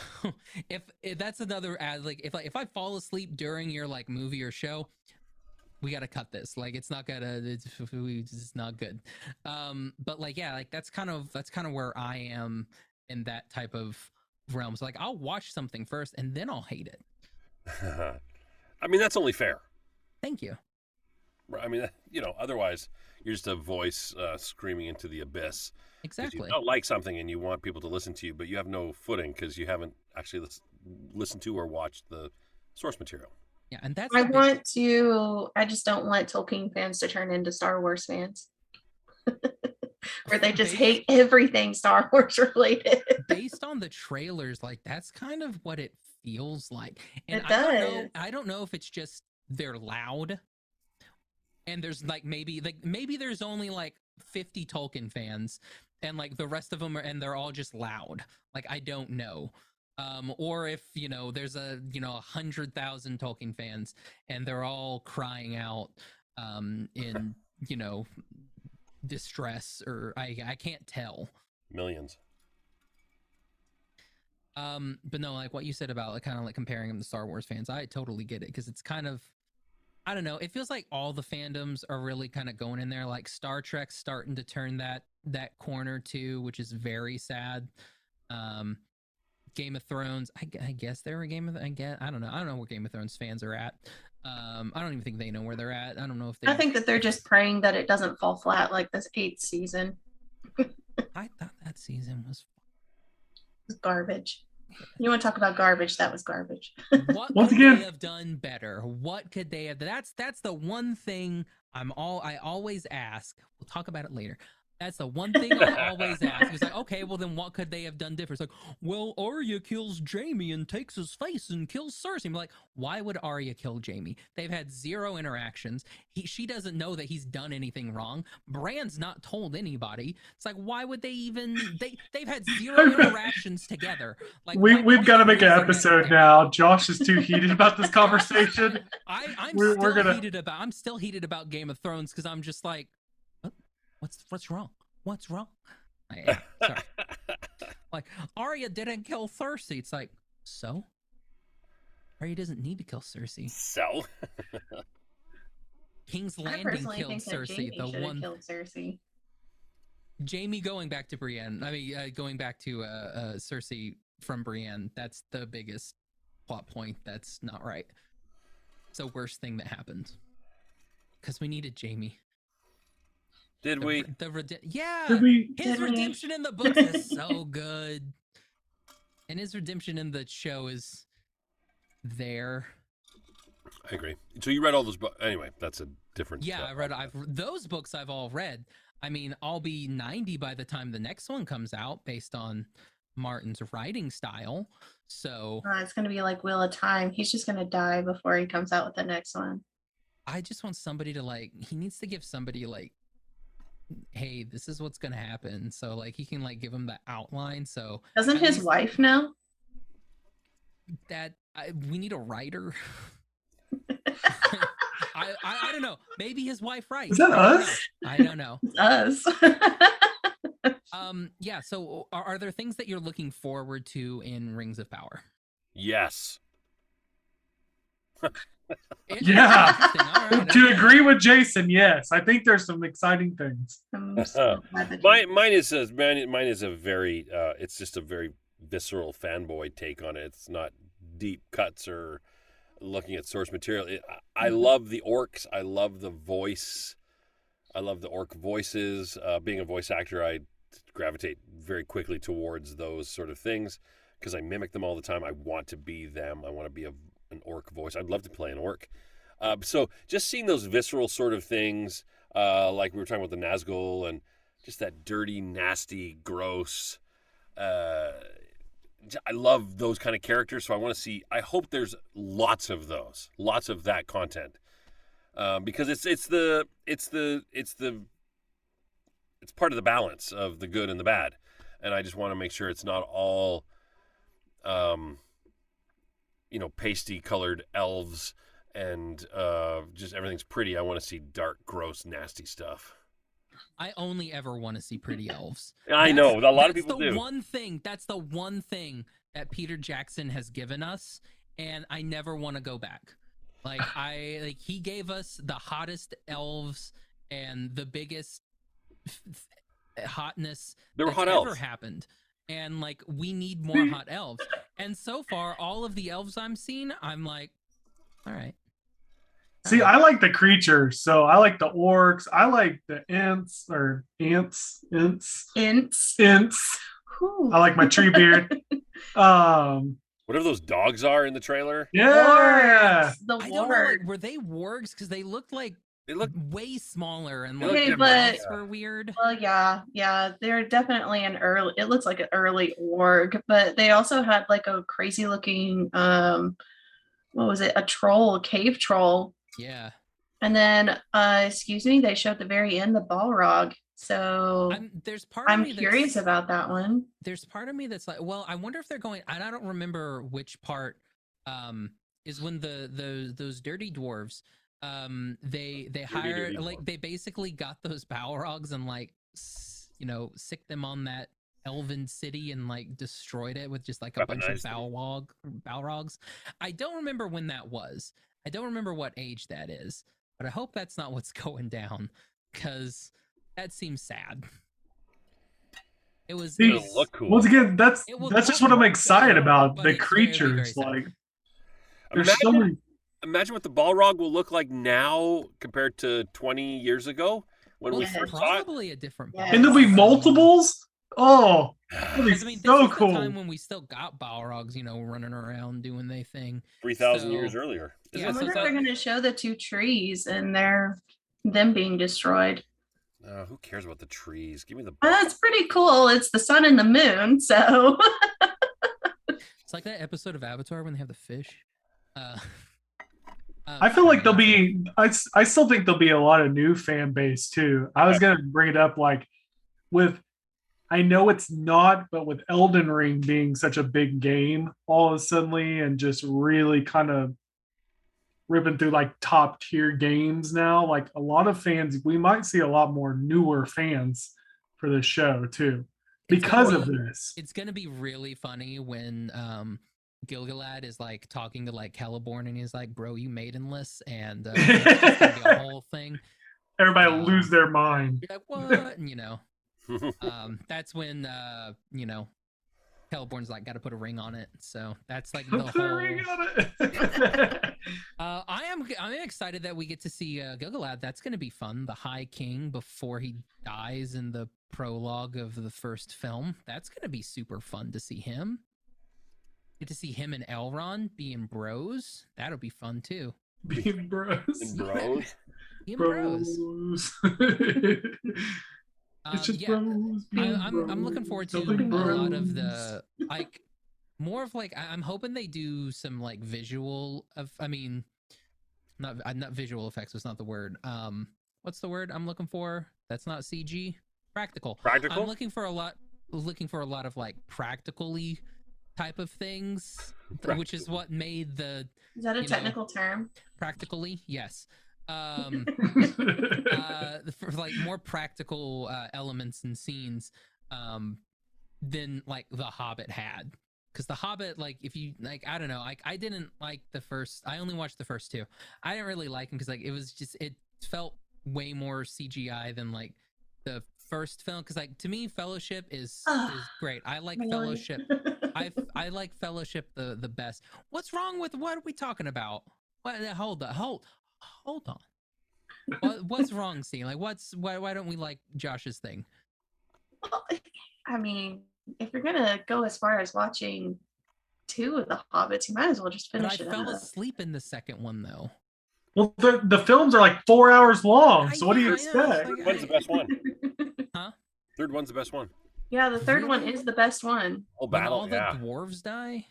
if, if that's another ad like if I, if i fall asleep during your like movie or show we gotta cut this like it's not gonna it's, it's not good um but like yeah like that's kind of that's kind of where i am in that type of realm so like i'll watch something first and then i'll hate it I mean, that's only fair. thank you I mean, you know, otherwise you're just a voice uh, screaming into the abyss. exactly You don't like something and you want people to listen to you, but you have no footing because you haven't actually listened to or watched the source material. Yeah, and that's I the big- want to, I just don't want Tolkien fans to turn into Star Wars fans. Where they just hate everything Star Wars related. based on the trailers, like that's kind of what it feels like. And It I don't know does. I don't know if it's just they're loud and there's like maybe like maybe there's only like 50 Tolkien fans and like the rest of them are and they're all just loud. Like I don't know. Um, or if you know there's a you know a hundred thousand Tolkien fans and they're all crying out um in you know distress or I I can't tell. Millions. Um, but no, like what you said about like kind of like comparing them to Star Wars fans, I totally get it because it's kind of, I don't know, it feels like all the fandoms are really kind of going in there. Like Star Trek's starting to turn that that corner too, which is very sad. Um, Game of Thrones. I, I guess they're a Game of. I guess I don't know. I don't know where Game of Thrones fans are at. Um, I don't even think they know where they're at. I don't know if they. I think that they're just praying that it doesn't fall flat like this eighth season. I thought that season was. It's garbage. You want to talk about garbage? That was garbage. What Once could again- they have done better? What could they have? That's that's the one thing I'm all I always ask. We'll talk about it later. That's the one thing I always ask. It's like, okay, well then what could they have done different? It's like, well, Arya kills Jaime and takes his face and kills Cersei. I'm like, why would Arya kill Jaime? They've had zero interactions. He she doesn't know that he's done anything wrong. Bran's not told anybody. It's like, why would they even they they've had zero interactions together. Like we we've got to make an episode now. Josh is too heated about this conversation. I, I'm We're- still we're gonna- heated about. I'm still heated about Game of Thrones because I'm just like? What's what's wrong? What's wrong? I, sorry. like Arya didn't kill Cersei. It's like so. Arya doesn't need to kill Cersei. so King's Landing killed Cersei. The one killed Cersei. Jaime going back to Brienne. I mean, uh, going back to uh, uh, Cersei from Brienne. That's the biggest plot point. That's not right. It's the worst thing that happened because we needed Jaime. Did The, we? the rede- yeah, Did we? his Did we? redemption in the books is so good, and his redemption in the show is there. I agree. So you read all those books anyway. That's a different. Yeah, I read. I've those books I've all read. I mean, I'll be ninety by the time the next one comes out, based on Martin's writing style. So Uh, it's gonna be like Wheel of Time. He's just gonna die before he comes out with the next one. I just want somebody to like. He needs to give somebody like, hey, this is what's gonna happen. So like he can like give him the outline. So Doesn't his least- wife know? that I, we need a writer. I, I I don't know. Maybe his wife writes. Is that us? I don't know. It's us. Um. Yeah. So, are, are there things that you're looking forward to in Rings of Power? Yes. It- Yeah. interesting. All right, to okay. agree with Jason, yes, I think there's some exciting things. I'm so glad that you- Mine, mine is a mine, mine is a very. Uh, it's just a very visceral fanboy take on it. It's not deep cuts or looking at source material. It, I, I Mhm. love the orcs. I love the voice. I love the orc voices. Uh, being a voice actor, I gravitate very quickly towards those sort of things because I mimic them all the time. I want to be them. I want to be a, an orc voice. I'd love to play an orc. Uh, so just seeing those visceral sort of things, uh, like we were talking about the Nazgul and just that dirty, nasty, gross. Uh, I love those kind of characters, so I want to see. I hope there's lots of those, lots of that content, um, because it's it's the it's the it's the it's part of the balance of the good and the bad, and I just want to make sure it's not all, um, you know, pasty colored elves and uh, just everything's pretty. I want to see dark, gross, nasty stuff. I only ever want to see pretty elves. I That's- know a lot of people the do. One thing that's the one thing that Peter Jackson has given us, and I never want to go back. Like I like he gave us the hottest elves and the biggest hotness There were hot ever elves. happened. And like we need more hot elves. And so far, all of the elves I'm seeing, I'm like, all right. See, I like the creatures, so I like the orcs. I like the ants or ants, ants, Ints. ants. Whew. I like my Treebeard. Um, Whatever those dogs are in the trailer, yeah. Wargs, The I know, like, were they wargs? Because they looked like they look. way smaller and They like Okay, but- mouths were weird. Well, yeah, yeah, they're definitely an early. It looks like an early org, but they also had like a crazy looking, um, what was it? A troll, a cave troll, Yeah. and then, uh, excuse me, they showed at the very end the Balrog. So I'm, I'm there's part of me curious that's, about that one. there's part of me that's like, well, I wonder if they're going and I don't remember which part um is when the the those dirty dwarves um they they hired like they basically got those Balrogs and like s- you know sick them on that elven city and like destroyed it with just like a bunch of Weaponized. Balrog Balrogs. I don't remember when that was. I don't remember what age that is, but I hope that's not what's going down because that seems sad. It was. See, it It'll was- look cool. Once again, that's that's just what I'm excited about. The it's very, very creatures, sad. like there's so many. Imagine what the Balrog will look like now compared to 20 years ago when well, we it's first saw it. probably a different. Yeah. Balrog. And there'll be multiples. Oh, that'll be 'Cause, I mean, this so cool. the time when we still got Balrogs, you know, running around doing their thing. 3,000 So- years earlier. Yeah, I it? so wonder if that- they're going to show the two trees and they're them being destroyed. Uh, who cares about the trees? Give me the. That's pretty cool. It's the sun and the moon, so It's like that episode of Avatar when they have the fish. Uh, uh, I feel like there'll be. I I still think there'll be a lot of new fan base too. I was gonna bring it up like with. I know it's not, but with Elden Ring being such a big game, all of a suddenly, and just really kind of ripping through like top tier games now. Like a lot of fans, we might see a lot more newer fans for this show too, because of this. It's gonna be really funny when um Gil-galad is like talking to like Celeborn and he's like, "Bro, you maidenless," and uh, it's just gonna be a whole thing. Everybody Um, lose their mind. Like, "What?" And you know, um, that's when uh, you know, Celeborn's like, "Got to put a ring on it." So that's like the a ring whole. on it. Uh, I am I'm excited that we get to see uh, Gil-galad. That's gonna be fun. The High King before he dies in the prologue of the first film. That's gonna be super fun to see him. Get to see him and Elrond being bros. That'll be fun too. Being bros. And bros. Being bros. Bros. It's just yeah, bros. I, being I'm I'm looking forward to a something lot of the like more of like I- I'm hoping they do some like visual of I mean not uh, not visual effects was not the word um what's the word I'm looking for that's not CG practical Practical? I'm looking for a lot looking for a lot of like practically type of things which is what made the is that a You know. technical term? practically yes um uh for like more practical uh elements and scenes um than like the hobbit had because the hobbit like if you like i don't know like i didn't like the first i only watched the first two i didn't really like them because like it was just it felt way more cgi than like the first film because like to me fellowship is is great i like Really? fellowship I I like Fellowship the the best. What's wrong with what are we talking about? What? Uh, hold on, hold hold on. What, what's wrong, Steve? Like, what's why why don't we like Josh's thing? Well, I mean, if you're gonna go as far as watching two of the Hobbits, you might as well just But I finish it I fell up. asleep in the second one though. well, the, the films are like four hours long. I- So what do you yeah, I know, expect? like- Third one's the best one. Huh? Third one's the best one. Yeah, the third one is the best one. Whole When battle. all the dwarves die.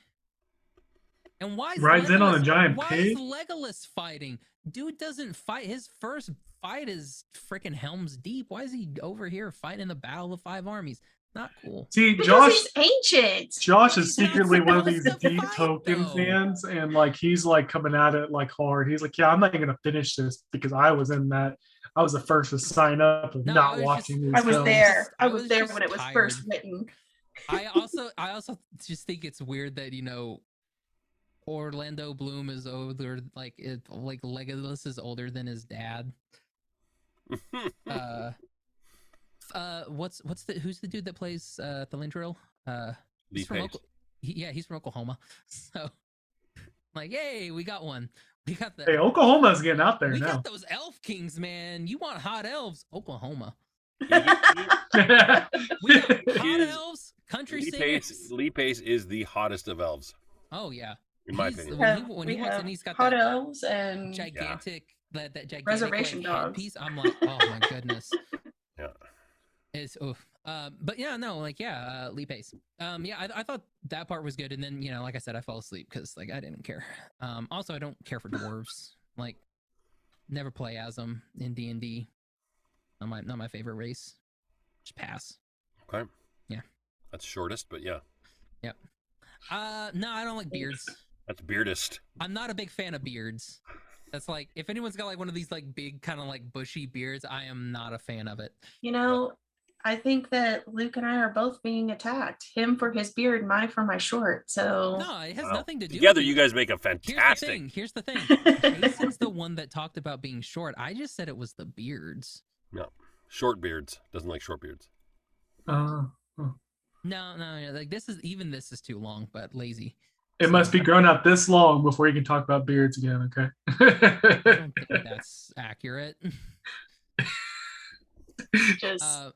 And why is Rides in on a Legolas- giant why pig? is Legolas fighting? Dude doesn't fight. His first fight is freaking Helm's Deep. Why is he over here fighting the Battle of Five Armies? Not cool. See, Because Josh. he's ancient. Josh is secretly one of these supposed deep fight, token though. fans, and like he's like coming at it like hard. He's like, "Yeah, I'm not even gonna finish this because I was in that. I was the first to sign up of No, I not was watching just- these I was films." there. I I was was there when it was first written. I also I also just think it's weird that you know Orlando Bloom is older like it like Legolas is older than his dad. Uh uh what's what's the who's the dude that plays uh Thilindril? Uh he's from Pace. He, yeah, he's from Oklahoma. So like, yay, we got one. We got the Hey, Oklahoma's getting out there we now. got those elf kings, man. You want hot elves? Oklahoma. He- he- We got hot is- elves, country Lee singers. Pace, Lee Pace is the hottest of elves, Oh yeah. in my He's- opinion. When he- when we he walks in, have he's got hot that elves and gigantic that that gigantic Reservation like, dogs. headpiece. I'm like, oh my goodness. Yeah. It's oof. Um, but yeah, no, like yeah, uh, Lee Pace. Um, yeah, I, I thought that part was good, and then you know, like I said, I fell asleep because like I didn't care. Um, also, I don't care for dwarves. Like, never play as them in D and D. Not my not my favorite race. Just pass. Okay. Yeah. That's shortest, but yeah. Yep. Uh, no, I don't like beards. That's beardest. I'm not a big fan of beards. That's like if anyone's got like one of these like big kind of like bushy beards, I am not a fan of it. You know, I think that Luke and I are both being attacked. Him for his beard, my for my short. So No, it has Wow. nothing to do. Together, with you guys make a Here's the fantastic. thing. Here's the thing. Jason's the one that talked about being short. I just said it was the beards. No, short beards. Doesn't like short beards. Uh, No, no, no, like this is even this is too long, but lazy. It must be grown out this long before you can talk about beards again. Okay. I don't think that's accurate. Just Uh,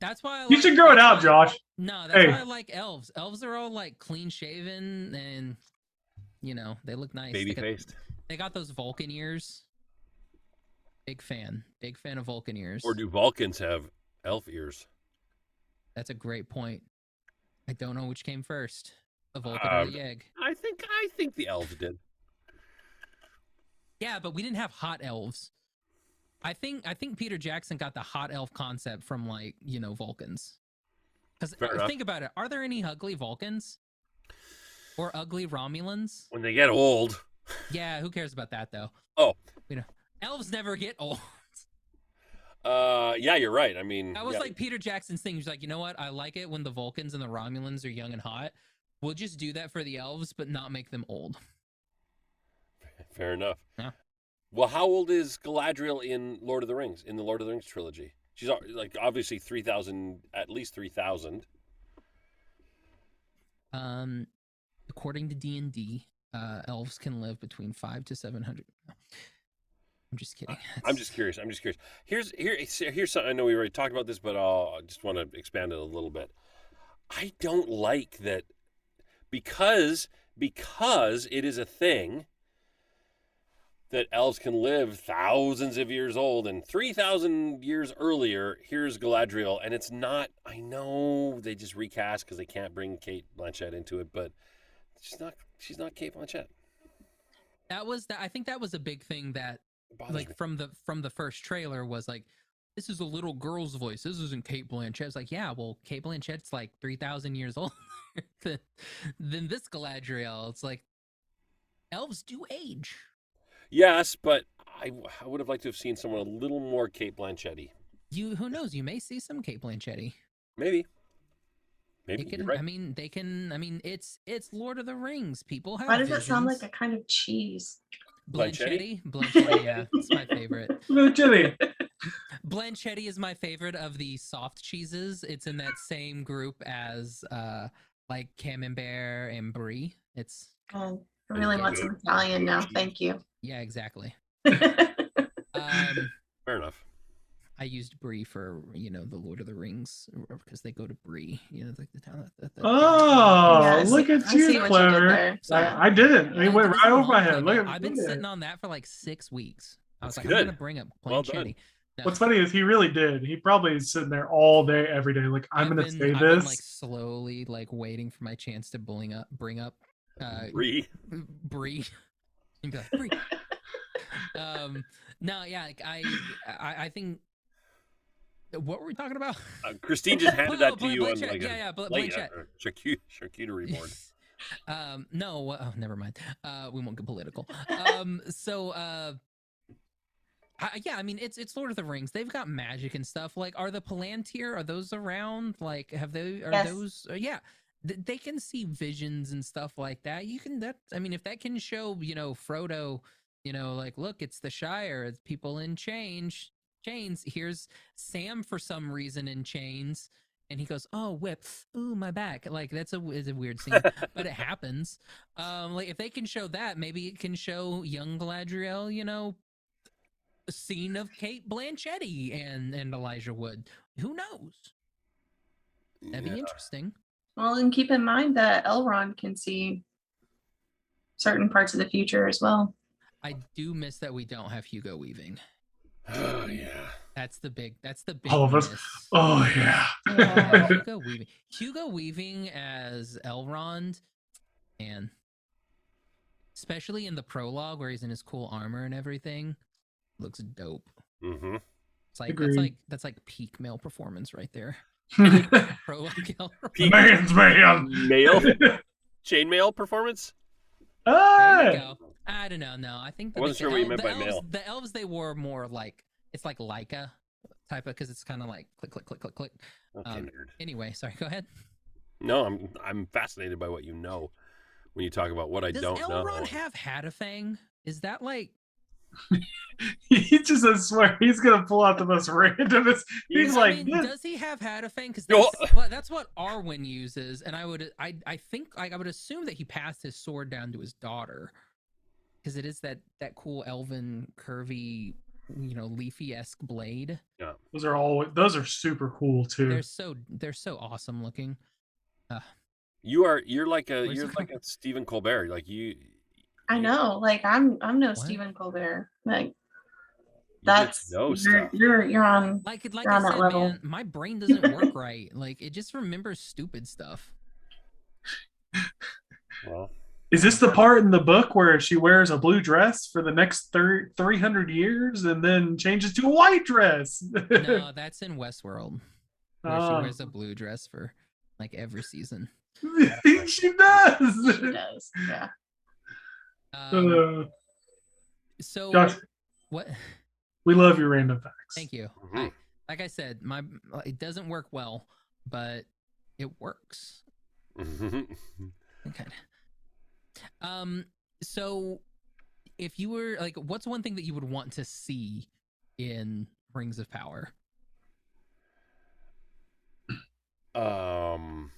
that's why I like, you should grow it out, why- Josh. No, that's Hey. why I like elves. Elves are all like clean shaven and you know they look nice. Baby they got, faced. They got those Vulcan ears. Big fan. Big fan of Vulcan ears. Or do Vulcans have elf ears? That's a great point. I don't know which came first, the Vulcan or Um, the egg. I think I think the elves did. Yeah, but we didn't have hot elves. I think I think Peter Jackson got the hot elf concept from like you know Vulcans. Because think about it, are there any ugly Vulcans or ugly Romulans? When they get old, Yeah, who cares about that though? Oh. you know, elves never get old. uh, yeah, you're right. I mean, That was yeah, like Peter Jackson's thing. He's like, you know what? I like it when the Vulcans and the Romulans are young and hot. We'll just do that for the elves, but not make them old. fair enough. Yeah. Well, how old is Galadriel in Lord of the Rings? In the Lord of the Rings trilogy, she's like obviously three thousand, at least three thousand. Um, according to D and D, uh, elves can live between five to seven hundred. I'm just kidding. I'm just curious. I'm just curious. Here's here here's something. I know we already talked about this, but I'll, I just want to expand it a little bit. I don't like that because because it is a thing that elves can live thousands of years old and 3000 years earlier. Here's galadriel. And it's not i know they just recast because they can't bring cate blanchett into it but she's not she's not cate blanchett. That was that. I think that was a big thing that like me. from the from the first trailer was like this is a little girl's voice. This isn't cate blanchett. It's like yeah well cate blanchett's like 3000 years older than, than this galadriel. It's like elves do age yes but I, I would have liked to have seen someone a little more cate blanchett you who knows you may see some cate blanchett maybe maybe They can, right I mean, they can. I mean, it's it's Lord of the Rings. People have. why does it sound like a kind of cheese? Blanchetti? Blanchetti, yeah, it's my favorite. No kidding. Blanchetti is my favorite of the soft cheeses. It's in that same group as uh like Camembert and Brie. It's Oh, I really want some Italian now. Thank you. yeah, exactly. Um, fair enough I used Brie for you know the Lord of the Rings because they go to Brie. You know, like the town. The, the, Oh, Yeah, I see- look at you, what you clever. so- I, I didn't. It Yeah, went right over my head. Look at I've been look sitting it. on that for like six weeks. I was That's like, I'm gonna bring up Well done. No. What's funny is he really did. He probably is sitting there all day, every day. Like I'm I've gonna been- say I've this. Been, like slowly, like waiting for my chance to bring up, bring up, uh, Bree. Brie. And be like, Brie. um, no, yeah, like I, I, I think. What were we talking about? Uh, Christine just handed that to you on Blanchett, like yeah, a yeah, Bl- like Blanchett. charcu- charcuterie board. um, no, oh, never mind. Uh, we won't get political. Um, so, uh, I, yeah, I mean, it's it's Lord of the Rings. They've got magic and stuff. Like, are the Palantir? Are those around? Like, have they? Are Yes. those? Uh, yeah, th- they can see visions and stuff like that. You can. That I mean, if that can show, you know, Frodo, you know, like, look, it's the Shire. It's people in change chains. Here's Sam for some reason in chains. And he goes, "Oh, whip! Ooh, my back!" Like that's a is a weird scene, but it happens. Um, like if they can show that, maybe it can show young Galadriel, you know, scene of Cate Blanchetti and and Elijah Wood. Who knows? That'd be interesting. Well, and keep in mind that Elrond can see certain parts of the future as well. I do miss that we don't have Hugo Weaving. Oh yeah. That's the big. That's the big. All of us. Oh yeah. Yeah, Hugo Weaving. Hugo Weaving as Elrond, and especially in the prologue where he's in his cool armor and everything, looks dope. Mm-hmm. It's like Agreed. that's like that's like peak male performance right there. Prologue Elrond. Man's man. Male chainmail performance. There you Hey! go. I don't know. No, I think I that wasn't the sure what you meant the by elves, male. The elves they wore more like it's like Leica type of because it's kind of like click click click click click. Okay, Um, nerd. Anyway, sorry. Go ahead. No, I'm I'm fascinated by what you know when you talk about what I Does don't Elrond know. have Hadhafang? Is that like he just I swear he's gonna pull out the most randomest. He's I like, mean, does he have Hadhafang? Because No. that's, well, that's what Arwen uses, and I would, I, I think, like, I would assume that he passed his sword down to his daughter, because it is that that cool elven curvy, you know, leafy esque blade. Yeah, those are all those are super cool too. They're so they're so awesome looking. You are you're like a you're like a Stephen Colbert. Like you. I know. Like I'm I'm no What? Stephen Colbert. Like that's know you're, you're you're on Like, like You're I on that said, level. man, my brain doesn't work right. Like, it just remembers stupid stuff. Well, Is this the part in the book where she wears a blue dress for the next thir- 300 years and then changes to a white dress? No, that's in Westworld, where she wears a ah. blue dress for like every season. she does. she does. Yeah. Um, Uh, so Josh, what? we love your random facts. Thank you. mhm. like I said, my it doesn't work well, but it works. Okay. Um. So, if you were like, what's one thing that you would want to see in Rings of Power? um.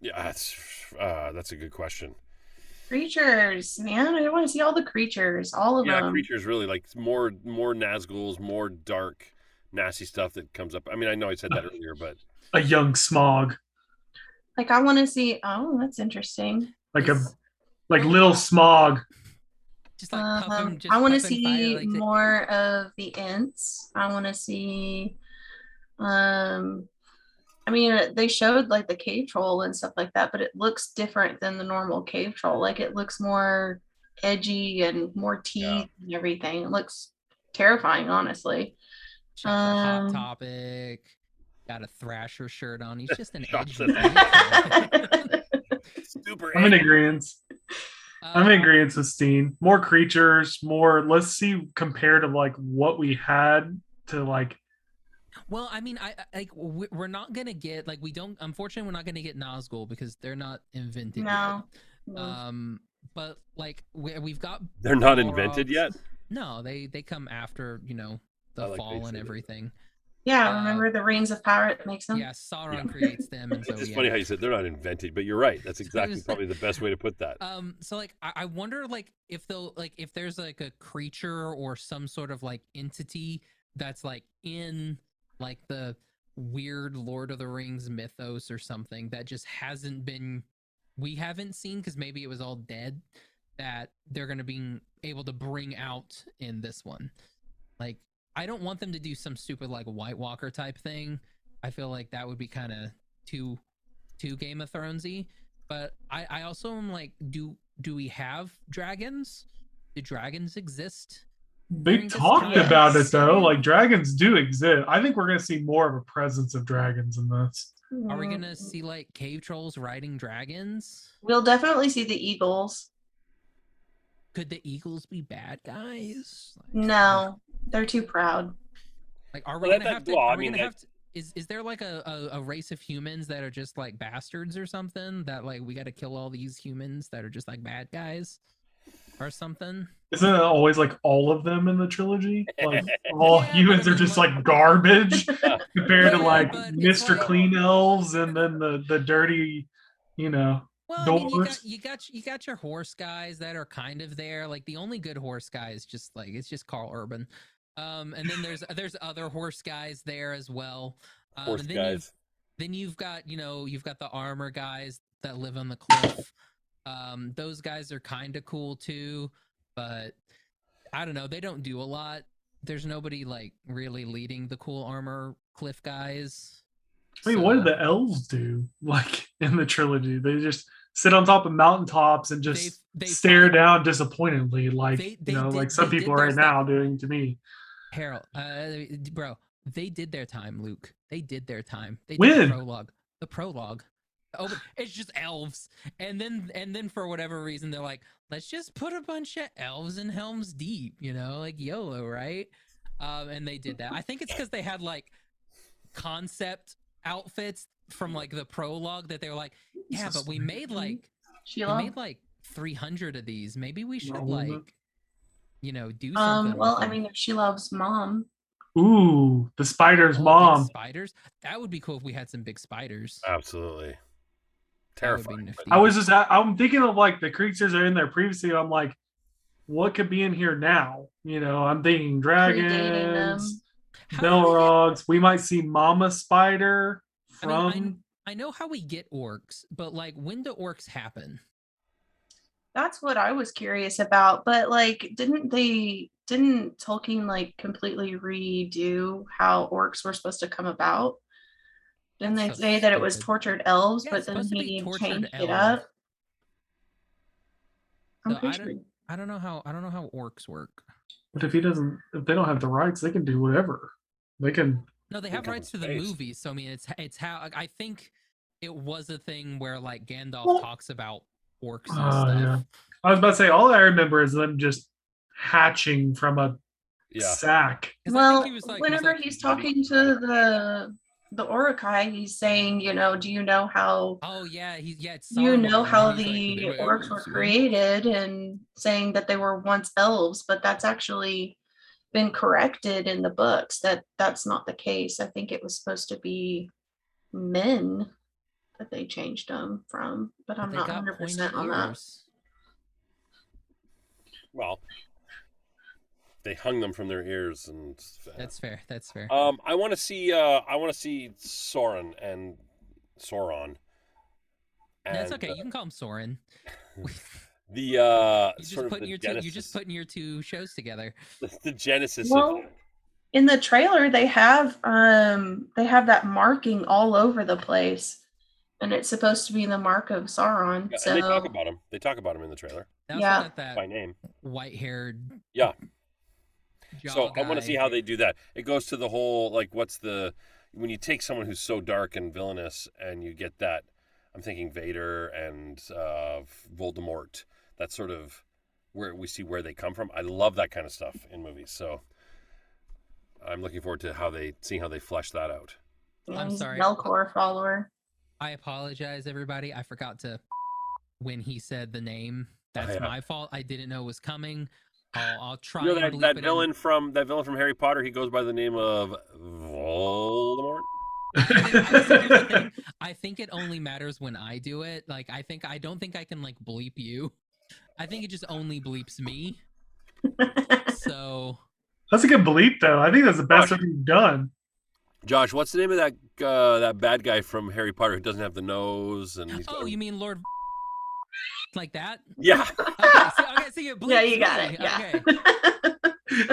Yeah, that's uh, that's a good question. Creatures, man. I want to see all the creatures, all of Yeah, them. creatures really like more more Nazguls, more dark, nasty stuff that comes up. I mean, I know I said that earlier, but A young Smaug, Like I want to see. Oh, that's interesting. like a like little Smaug. Just like puff 'em- Um, just I want to puffing fire, see like the- more of the Ents. I want to see. Um, I mean, they showed like the cave troll and stuff like that, but it looks different than the normal cave troll. Like it looks more edgy and more teeth Yeah. and everything. It looks terrifying, honestly. Shout out to um, Hot Topic. Got a Thrasher shirt on. He's just an edgy. at dude. super. I'm in angry. agreement. I'm in agreement with Steen. More creatures, more. Let's see compared to like what we had to like. Well, I mean, I I- like we- we're not gonna get like we don't. Unfortunately, we're not gonna get Nazgul because they're not invented No. yet. Um, but like we, we've got. They're not invented yet. No, they they come after you know the like fall and say that. everything. yeah, uh, remember the rings of power it makes them? Yeah, Sauron creates them, and so It's yeah. funny how you said they're not invented, but you're right. That's exactly was- probably the best way to put that. Um, so like I, I wonder like if they'll like if there's like a creature or some sort of like entity that's like in like the weird Lord of the Rings mythos or something that just hasn't been we haven't seen because maybe it was all dead that they're gonna be able to bring out in this one. Like I don't want them to do some stupid like White Walker type thing. I feel like that would be kind of too too Game of Thronesy. But I I also am like, do do we have dragons? Do dragons exist? They talked time. about it though. Like dragons do exist. I think we're gonna see more of a presence of dragons in this. Are we gonna see like cave trolls riding dragons? We'll definitely see the eagles. Could the eagles be bad guys? Like, No, they're too proud. Like, are we Well, gonna that- have to? well, I are we mean, gonna that- have to? Is is there like a, a a race of humans that are just like bastards or something? That like we got to kill all these humans that are just like bad guys, or something? Isn't it always like all of them in the trilogy? Like all Yeah, humans are just like- like garbage compared to like Mr. like- Clean Elves and then the the dirty, you know. Well, I mean, you got you got you got your horse guys that are kind of there. Like the only good horse guy is just like it's just Karl Urban. Um, and then there's there's other horse guys there as well. Um, Horse then guys. You've, then you've got you know you've got the armor guys that live on the cliff. Um, those guys are kind of cool too, but I don't know. They don't do a lot. There's nobody like really leading the cool armor cliff guys. I mean, what So- did the elves do? Like in the trilogy, they just sit on top of mountaintops and just They- they stare down disappointedly, like They- you know, did- like some people right now doing to me. Harold, uh, bro, they did their time, Luke. They did their time. They did When? the prologue. The prologue. Oh, it's just elves, and then and then for whatever reason they're like, let's just put a bunch of elves in Helm's Deep, you know, like YOLO, right? Um, and they did that. I think it's because they had like concept outfits from like the prologue that they were like, yeah, but we made like we made like 300 of these. Maybe we should No, like, you know, do something. Um, well, I mean, if Shelob's mom, Ooh, the spider's Oh, mom. spiders. That would be cool if we had some big spiders. Absolutely. That would be Terrifying. nifty. I was just I'm thinking of like the creatures are in there previously. I'm like, what could be in here now? You know, I'm thinking dragons, How do we Balrogs. We might see Mama Spider I mean, I- from. I know how we get orcs, but like, when do orcs happen? that's what I was curious about. But like, didn't they? Didn't Tolkien like completely redo how orcs were supposed to come about? Didn't they so say that it was stupid. tortured elves, Yeah, but it's then supposed to be he tortured changed it elves. up? I'm So I pretty don't- I don't know how. I don't know how orcs work. But if he doesn't, if they don't have the rights, they can do whatever. They can. No, they They have come rights to the space. movies. So I mean, it's it's how I think it was a thing where like Gandalf Well- talks about orcs and Oh, stuff. yeah. I was about to say, all I remember is them just hatching from a Yeah. sack. 'Cause I think Well, he was like- he was whenever like, he's talking to the the Uruk-hai, he's saying, you know, do you know how Oh yeah, he's yeah. You know how and he's like, the orcs were created and saying that they were once elves but that's actually been corrected in the books that that's not the case i think it was supposed to be men that they changed them from but But i'm they not 100% on that. Well, they hung them from their ears, and That's fair. That's fair. um, I want to see. Uh, I want to see Soren and Sauron. That's okay. uh, You can call him Soren. the uh, You just sort of putting the your two. genesis, You just putting your two shows together. the genesis Well, of in the trailer they have um they have that marking all over the place and it's supposed to be the mark of sauron Yeah, so they talk about him. They talk about him in the trailer They Yeah. got that by name. white-haired. Yeah. Jaw So I want to see how they do that. It goes to the whole like, what's the when you take someone who's so dark and villainous and you get that. I'm thinking Vader and uh, Voldemort. That's sort of where we see where they come from. I love that kind of stuff in movies. So I'm looking forward to how they seeing how they flesh that out. I'm sorry. melkor follower I apologize, everybody. I forgot to when he said the name. That's yeah. my fault. I didn't know it was coming. I'll, I'll try. You know that, that it in. villain from that villain from Harry Potter. He goes by the name of Voldemort. I think, I, see, here's the thing. I think it only matters when I do it. Like, I think I don't think I can like bleep you. I think it just only bleeps me. So That's a good bleep, though. I think that's the best Gosh. thing you've done. Josh, what's the name of that uh, that bad guy from Harry Potter who doesn't have the nose and he's oh, got- you mean Lord like that? yeah. Okay, see, okay, see, it bleeps yeah you got me. it yeah Okay.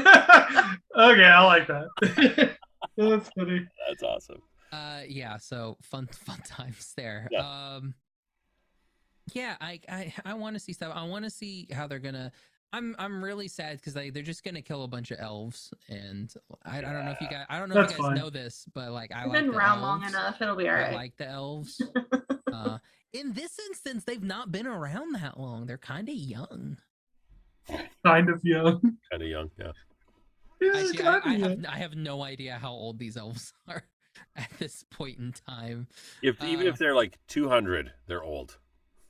okay, I like that. that's funny. That's awesome. Uh, yeah. So fun, fun times there. Yeah. Um, yeah, I, I, I want to see stuff. I want to see how they're gonna. I'm, I'm really sad because they, they're just gonna kill a bunch of elves, and I, I don't know if you guys, I don't know That's if you guys fine. know this, but like I I've like been the around long elves. enough it'll be all I right like the elves. uh, in this instance, they've not been around that long. They're kind of young. Kind of young. Kind of young. Yeah. He's Actually, I, kinda I, young. have, I have no idea how old these elves are at this point in time. If even Uh, if they're like 200, they're old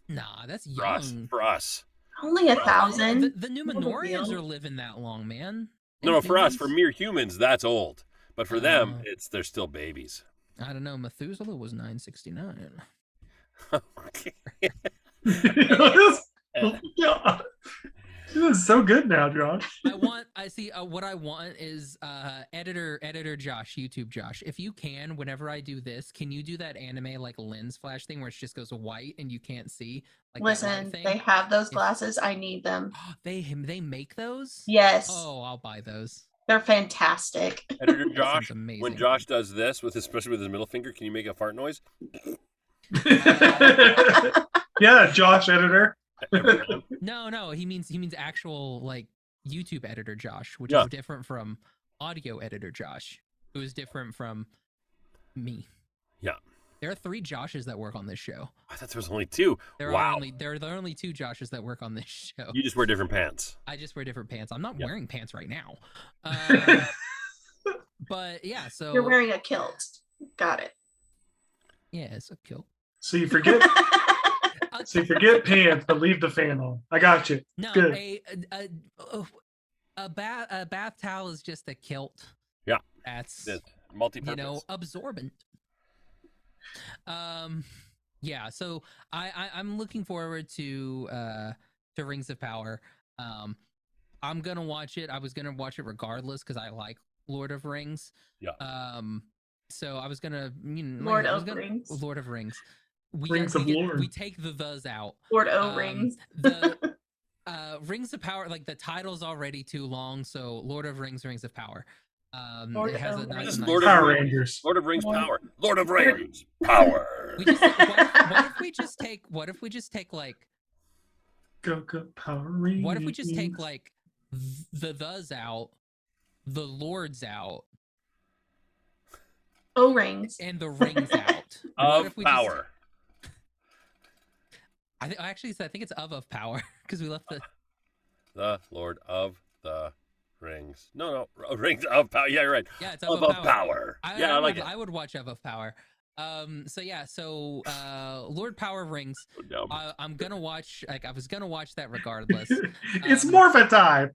Nah, that's for us. young. For us. Only a thousand the No big Numenoreans are living that long, man. No, no, And for us, for mere humans, that's old. But for them, Uh. it's they're still babies. I don't know. Methuselah was 969. okay. Yeah. This is so good now, Josh. I want. I see. Uh, what I want is uh, editor, editor Josh, YouTube Josh. If you can, whenever I do this, can you do that anime like lens flash thing where it just goes white and you can't see? Like listen they have those If- glasses i need them they they make those. yes Oh, I'll buy those. they're fantastic Editor Josh, amazing. when Josh does this with his, especially with his middle finger, can you make a fart noise? yeah, Josh, editor. Every time? No, no, he means he means actual like YouTube editor Josh, which Yeah. is different from audio editor Josh, who is different from me. Yeah. There are three Joshes that work on this show. I thought there was only two. There are only there are, there are only two Joshes that work on this show. You just wear different pants. I just wear different pants. I'm not Yeah. wearing pants right now. Uh, but yeah, so you're wearing a kilt got it yeah, it's a kill. So you forget See, forget pants, but leave the fan on. I got you. No, Good. a a a, a bath a bath towel is just a kilt. Yeah. That's This multi-purpose. you know absorbent. Um, yeah. So I, I I'm looking forward to uh to Rings of Power. Um, I'm gonna watch it. I was gonna watch it regardless because I like Lord of Rings. Yeah. Um, so I was gonna you know Lord I was of gonna- Rings. Lord of Rings. We, Rings of get- Lord. we take the thes out. Lord O Um, rings. the uh rings of power like the title's already too long so lord of rings rings of power um Lord it has a of nice, Rings. nice Lord of Power Rangers. Lord of Rings Lord- power. Lord of Rings power. we just, what, if, what if we just take what if we just take like Go go Power Rangers. what if we just take like the thes out the lords out O rings. and the rings out of if we just- power. I think actually i think it's of of power because we left the The Lord of the Rings. No, no, Rings of Power. Yeah, you're right. yeah it's of, Of, of of power, power. I, yeah, I, I like would, it. I would watch of of power um so yeah so uh lord power of rings Dumb. I, I'm gonna watch. Like I was gonna watch that regardless. it's Um, Morphin time.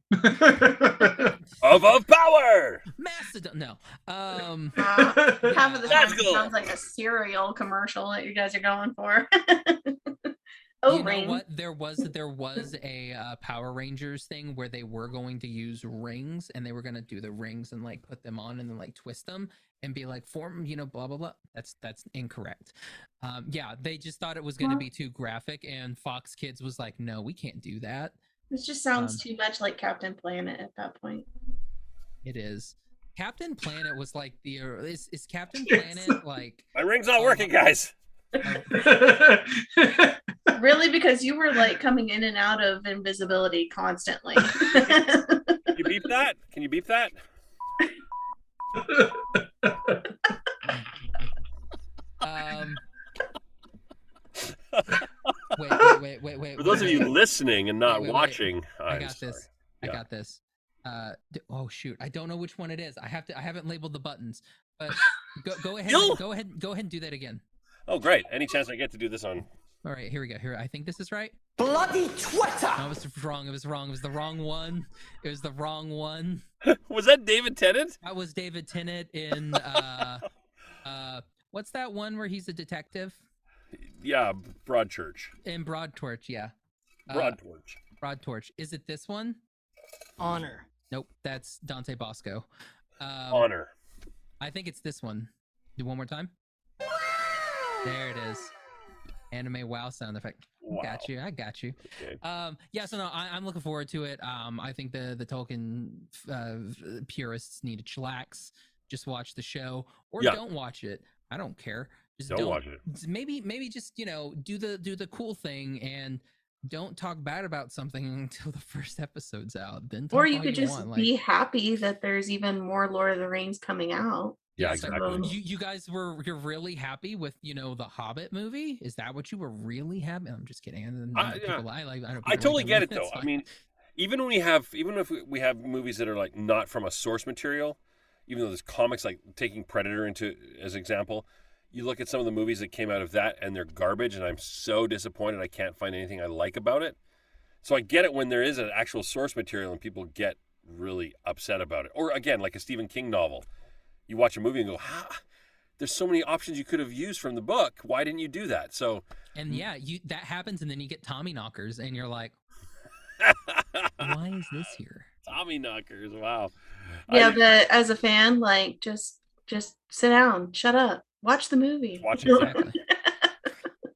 of of power. Mastodon. No. Um. Uh, half of the time sounds like a cereal commercial that you guys are going for. O you know ring. what? There was there was a uh, Power Rangers thing where they were going to use rings and they were gonna do the rings and like put them on and then like twist them and be like form you know blah blah blah. That's that's incorrect. Um. Yeah. They just thought it was gonna Well- be too graphic and Fox Kids was like, no, we can't do that. This just sounds um, too much like Captain Planet at that point. It is. Captain Planet was like the uh, is is Captain Planet like My ring's not Oh, working, guys. really? Because you were like coming in and out of invisibility constantly. Can you beep that? Can you beep that? Um. wait, wait, wait, wait, wait. For those of you wait. listening and not Wait, wait, wait. watching, I I'm got sorry. this. I Yeah. got this. Uh, oh shoot, I don't know which one it is. I have to. I haven't labeled the buttons, but go go ahead. You'll- Go ahead. Go ahead and do that again. Oh, great! Any chance I get to do this on? All right, here we go. Here, I think this is right. Bloody Twitter! No, it was wrong. It was wrong. It was the wrong one. It was the wrong one. Was that David Tennant? That was David Tennant in uh, uh, what's that one where he's a detective Yeah, Broadchurch. in Broadtorch? Yeah, uh, Broadtorch. Broadtorch. Is it this one? Honor. Nope, that's Dante Basco. Um, Honor. I think it's this one. Do one more time. There it is. Anime wow sound effect. Wow. Got you. I got you. Okay. Um, yeah, so no, I, I'm looking forward to it. Um, I think the the Tolkien uh, purists need to chillax. Just watch the show, or Yeah. don't watch it. I don't care. Just Don't watch it. Maybe maybe just you know do the do the cool thing and don't talk bad about something until the first episode's out. Then talk or you all could just want, like- be happy that there's even more Lord of the Rings coming out. Yeah, exactly. You you guys were you're really happy with you know the Hobbit movie? Is that what you were really happy? I'm just kidding. And I- people, yeah. I like. I, I totally get it though. it's I mean, even when we have, even if we- we have movies that are like not from a source material, even though there's comics like taking Predator into as example, you look at some of the movies that came out of that and they're garbage, and I'm so disappointed I can't find anything I like about it. So I get it when there is an actual source material and people get really upset about it. Or again, like a Stephen King novel, you watch a movie and go, "How? There's so many options you could have used from the book. Why didn't you do that?" So and mm. yeah, you that happens, and then you get Tommyknockers, and you're like, why is this here? Tommyknockers, wow. Yeah, I- but as a fan, like just just sit down, shut up, watch the movie. Watch it, Exactly.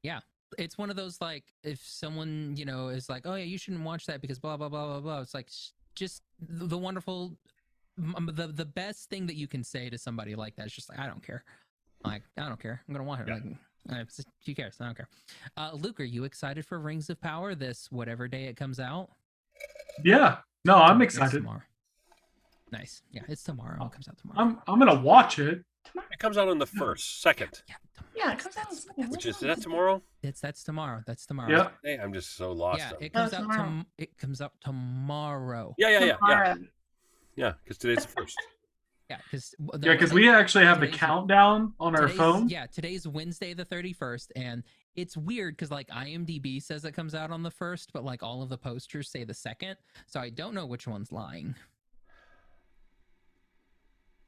Yeah, it's one of those like if someone you know is like, oh yeah, you shouldn't watch that because blah blah blah blah blah. It's like just the, the wonderful, m- the the best thing that you can say to somebody like that is just like, I don't care. Like I don't care. I'm gonna watch it. Yeah. Like uh, it's who cares? I don't care. Uh, Luke, are you excited for Rings of Power this whatever day it comes out? yeah. No, I'm excited. tomorrow. Nice. Yeah, it's tomorrow. It comes out tomorrow. I'm I'm gonna watch it. It comes out on the first, second, yeah, Yeah, it comes out. That's- yeah, which what's is that tomorrow. It's that's tomorrow. That's tomorrow. Yeah. Hey, I'm just so lost. Yeah, it comes Oh, out. tomorrow. Tom- it comes out tomorrow. yeah, yeah, yeah, yeah, Tomorrow. yeah. Yeah, because today's the first. Yeah, because Yeah, because we actually have the countdown on our phone. Yeah, today's Wednesday the 31st, and it's weird because like IMDb says it comes out on the first, but like all of the posters say the second. So I don't know which one's lying.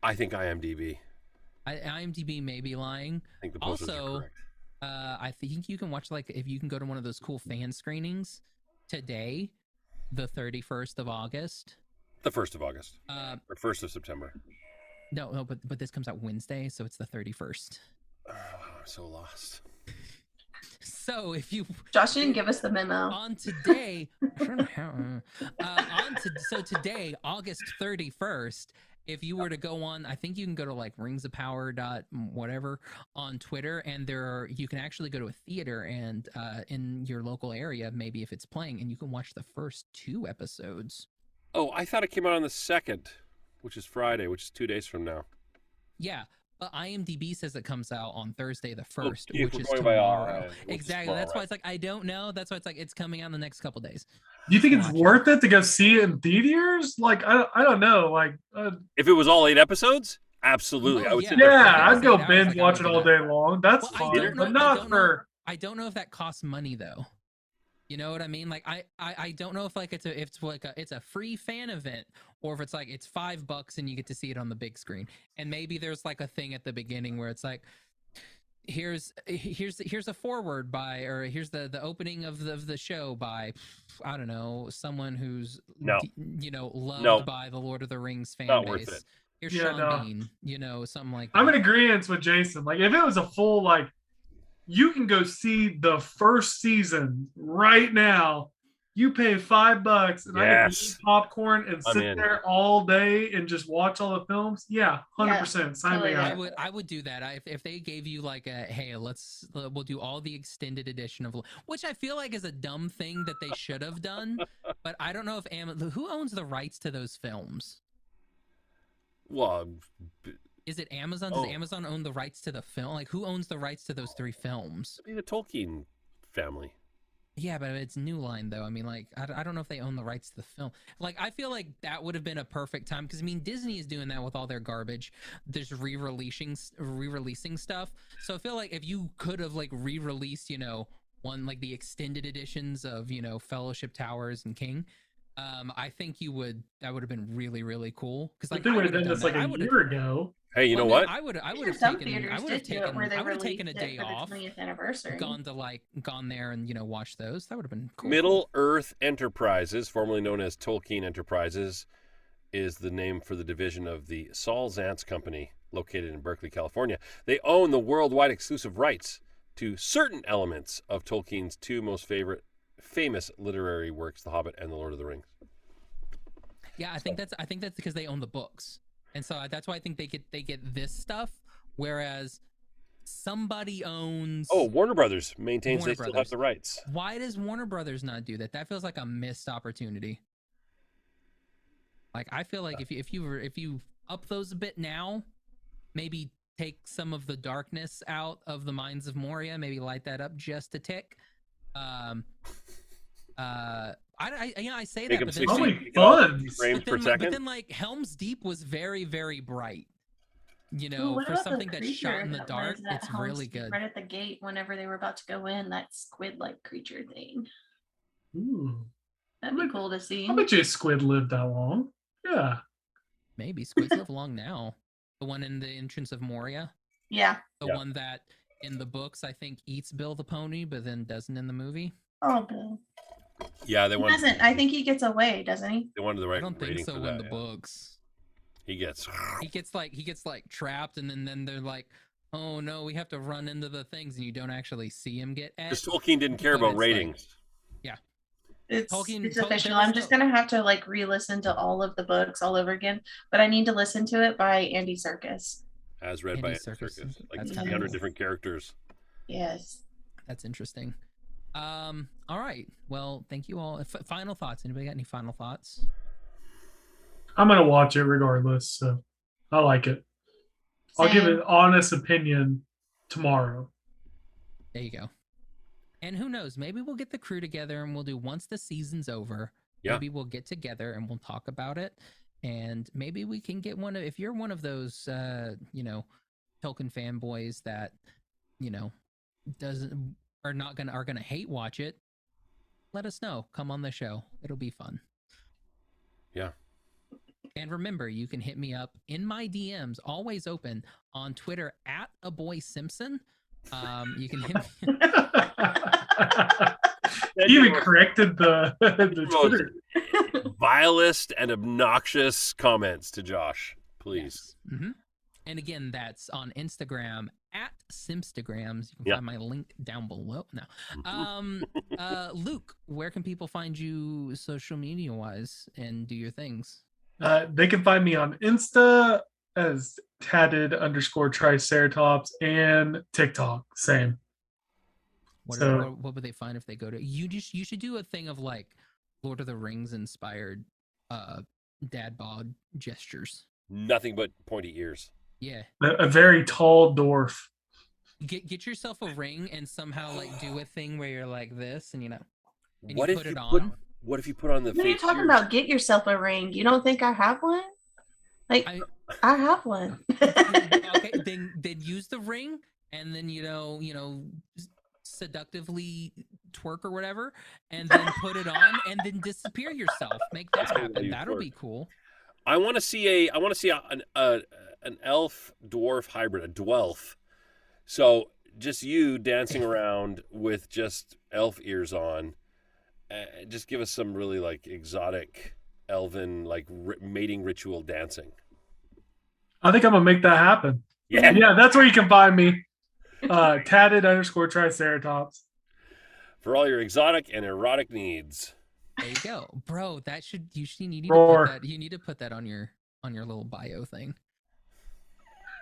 I think IMDb. I, IMDb may be lying. I think the posters Also, are correct. Uh, I think you can watch like if you can go to one of those cool fan screenings today, the 31st of August. The first of August Uh, or first of September. no, no, but but this comes out Wednesday, so it's the 31st. Oh, I'm so lost. So if you Josh didn't give us the memo. on today uh, on to, so today august 31st if you were to go on i think you can go to like rings of power dot whatever on twitter and there are you can actually go to a theater and uh, in your local area maybe if it's playing and you can watch the first two episodes Oh, I thought it came out on the second, which is Friday, which is two days from now. yeah but imdb says it comes out on thursday the Oh, first yeah, which is going by, uh, tomorrow is exactly tomorrow, that's why it's like i don't know that's why it's like it's coming out in the next couple days Do you think it's Watch worth it to go see it in theaters? Like I, I don't know. Like uh, If it was all eight episodes, absolutely. Oh, I would yeah. sit there for yeah, I'd go binge like, watch it all day long. That's Well, I fine, don't know- but I not don't know. for. I don't know if that costs money though. You know what I mean? Like I, I, I don't know if like it's a if it's like a it's a free fan event or if it's like it's five bucks and you get to see it on the big screen. And maybe there's like a thing at the beginning where it's like here's here's here's a forward by or here's the the opening of the of the show by I don't know someone who's No. you know loved No. by the Lord of the Rings fan Not base. worth it. Here's Yeah, Sean no. Bean, you know something like I'm in agreement with Jason. Like if it was a full like, you can go see the first season right now. You pay five bucks and I can eat popcorn and I'm sit in. there all day and just watch all the films. Yeah, hundred percent. Sign totally me I up. would I would do that. I, if if they gave you like a hey, let's uh, we'll do all the extended edition of which I feel like is a dumb thing that they should have done, but I don't know if Am who owns the rights to those films. Well, Is it Amazon? Does Oh. Amazon own the rights to the film? Like who owns the rights to those three films? I mean, the Tolkien family. Yeah, but it's New Line though. I mean, like I, I don't know if they own the rights to the film. Like I feel like that would have been a perfect time because I mean Disney is doing that with all their garbage. There's re-releasing re-releasing stuff. So I feel like if you could have like re-released, you know, one like the extended editions of you know Fellowship Towers and King. Um, I think you would. That would have been really, really cool. Because like they I would have would've done this like that. I a would've- year ago. Hey, you know well, what? I would. I would have taken. I would have taken. it where they I would have taken a day for the off, 20th anniversary. gone to like gone there and you know watched those. That would have been cool. Middle Earth Enterprises, formerly known as Tolkien Enterprises, is the name for the division of the Saul Zaentz Company, located in Berkeley, California. They own the worldwide exclusive rights to certain elements of Tolkien's two most favorite, famous literary works, The Hobbit and The Lord of the Rings. Yeah, I think that's I think that's because they own the books, and so that's why I think they get they get this stuff, whereas somebody owns. Oh, Warner Brothers maintains Warner they still have the rights. why does Warner Brothers not do that? That feels like a missed opportunity. Like I feel like if you if you were if you up those a bit now, maybe take some of the darkness out of the minds of Moria, maybe light that up just a tick. Um, uh, I, I you know I say Make that, them but then, 60 Probably like, you fun. 60 frames but per then, like, but then like Helm's Deep was very very bright. You know, what for something that's shot in the that dark, was it's Helm's really good. Right at the gate, whenever they were about to go in, that squid-like creature thing. Ooh. That'd be Look- cool to see. I bet you a squid lived that long. Yeah. Maybe squids live long now. The one in the entrance of Moria, Yeah. the Yeah. one that in the books I think eats Bill the pony, but then doesn't in the movie. Oh, Bill. Yeah, they He wanted, doesn't. I think he gets away, doesn't he? they wanted the right I don't think rating so for in that. the yeah. books. He gets. He gets like he gets like trapped, and then then they're like, "Oh no, we have to run into the things," and you don't actually see him get at. Because Tolkien didn't care But about it's like- ratings. It's, Tolkien- it's Tol- official. there I'm just gonna have to like re-listen to all of the books all over again, but I need to listen to it by Andy Serkis. as read by Andy Andy Serkis. Circus. Like That's kinda 300 cool. different characters. Yes. That's interesting. Um. All right. Well, thank you all. F- final thoughts. Anybody got any final thoughts? I'm gonna watch it regardless. So I like it. I'll give an honest opinion tomorrow. There you go. And who knows? Maybe we'll get the crew together and we'll do once the season's over. Yeah. Maybe we'll get together and we'll talk about it. and maybe we can get one of if you're one of those uh you know Tolkien fanboys that you know doesn't are not gonna are gonna hate watch it. Let us know. Come on the show. It'll be fun. Yeah. And remember, you can hit me up in my DMs, always open on Twitter at a boy Simpson. Um, you can hit me. you even corrected the, the Twitter. vilest and obnoxious comments to Josh, please. hmm And again, that's on Instagram at Simstagrams. You can Yeah. find my link down below. Now, Um, uh, Luke, where can people find you social media wise and do your things? Uh, they can find me on Insta as tatted underscore triceratops and TikTok. Same. What, So- what, what would they find if they go to you? Just you should do a thing of like Lord of the Rings inspired uh dad bod gestures. Nothing but pointy ears. Yeah, A, a very tall dwarf. get get yourself a ring and somehow like do a thing where you're like this, and you know, and what you if put you it put on. what if you put on the What are you fake talking ears? about? Get yourself a ring. You don't think I have one? Like I- I, have one. okay, then then use the ring, and then you know you know seductively twerk or whatever, and then put it on, and then disappear yourself. Make that That's happen. That'll twerk. be cool. I want to see a I want to see a, an a, an elf dwarf hybrid, a dwelf. So just you dancing around with just elf ears on. Uh, just give us some really like exotic elven like ri- mating ritual dancing. I think I'm gonna make that happen. Yeah. Yeah, that's where you can find me. Uh, tatted underscore triceratops. For all your exotic and erotic needs. There you go, bro. That should you should you need Roar. to put that. You need to put that on your on your little bio thing.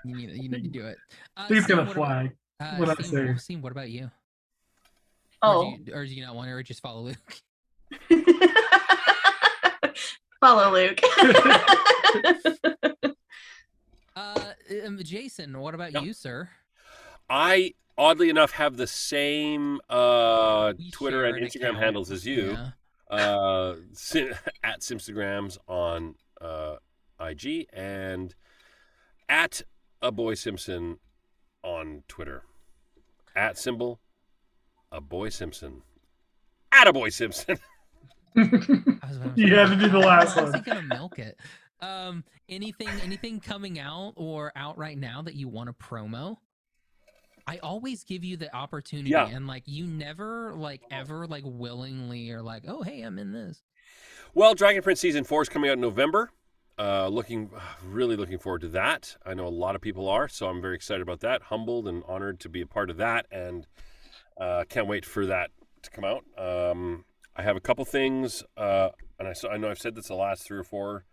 You need you need to do it. Uh, He's Sam, gonna what about- fly. Uh, What I Sam, say. Sam, what about you? oh. Or do you, or do you not want to, or just follow Luke? Follow Luke. Uh, um, Jason, what about Yeah. you, sir? I oddly enough have the same uh, Twitter and Instagram account. handles as you. Yeah. uh, at Simstagrams on uh, IG and at a boy Simpson on Twitter. At symbol a boy Simpson. At a boy Simpson. I was about You say, had to do the last long is one. he gonna milk it? Um, anything, anything coming out or out right now that you want to promo? I always give you the opportunity, Yeah. and like you never, like ever, like willingly or like, oh hey, I'm in this. well, Dragon Prince season four is coming out in November. Uh, looking, really looking forward to that. I know a lot of people are, so I'm very excited about that. Humbled and honored to be a part of that, and uh, can't wait for that to come out. Um, I have a couple things, uh, and I, I know I've said this the last three or four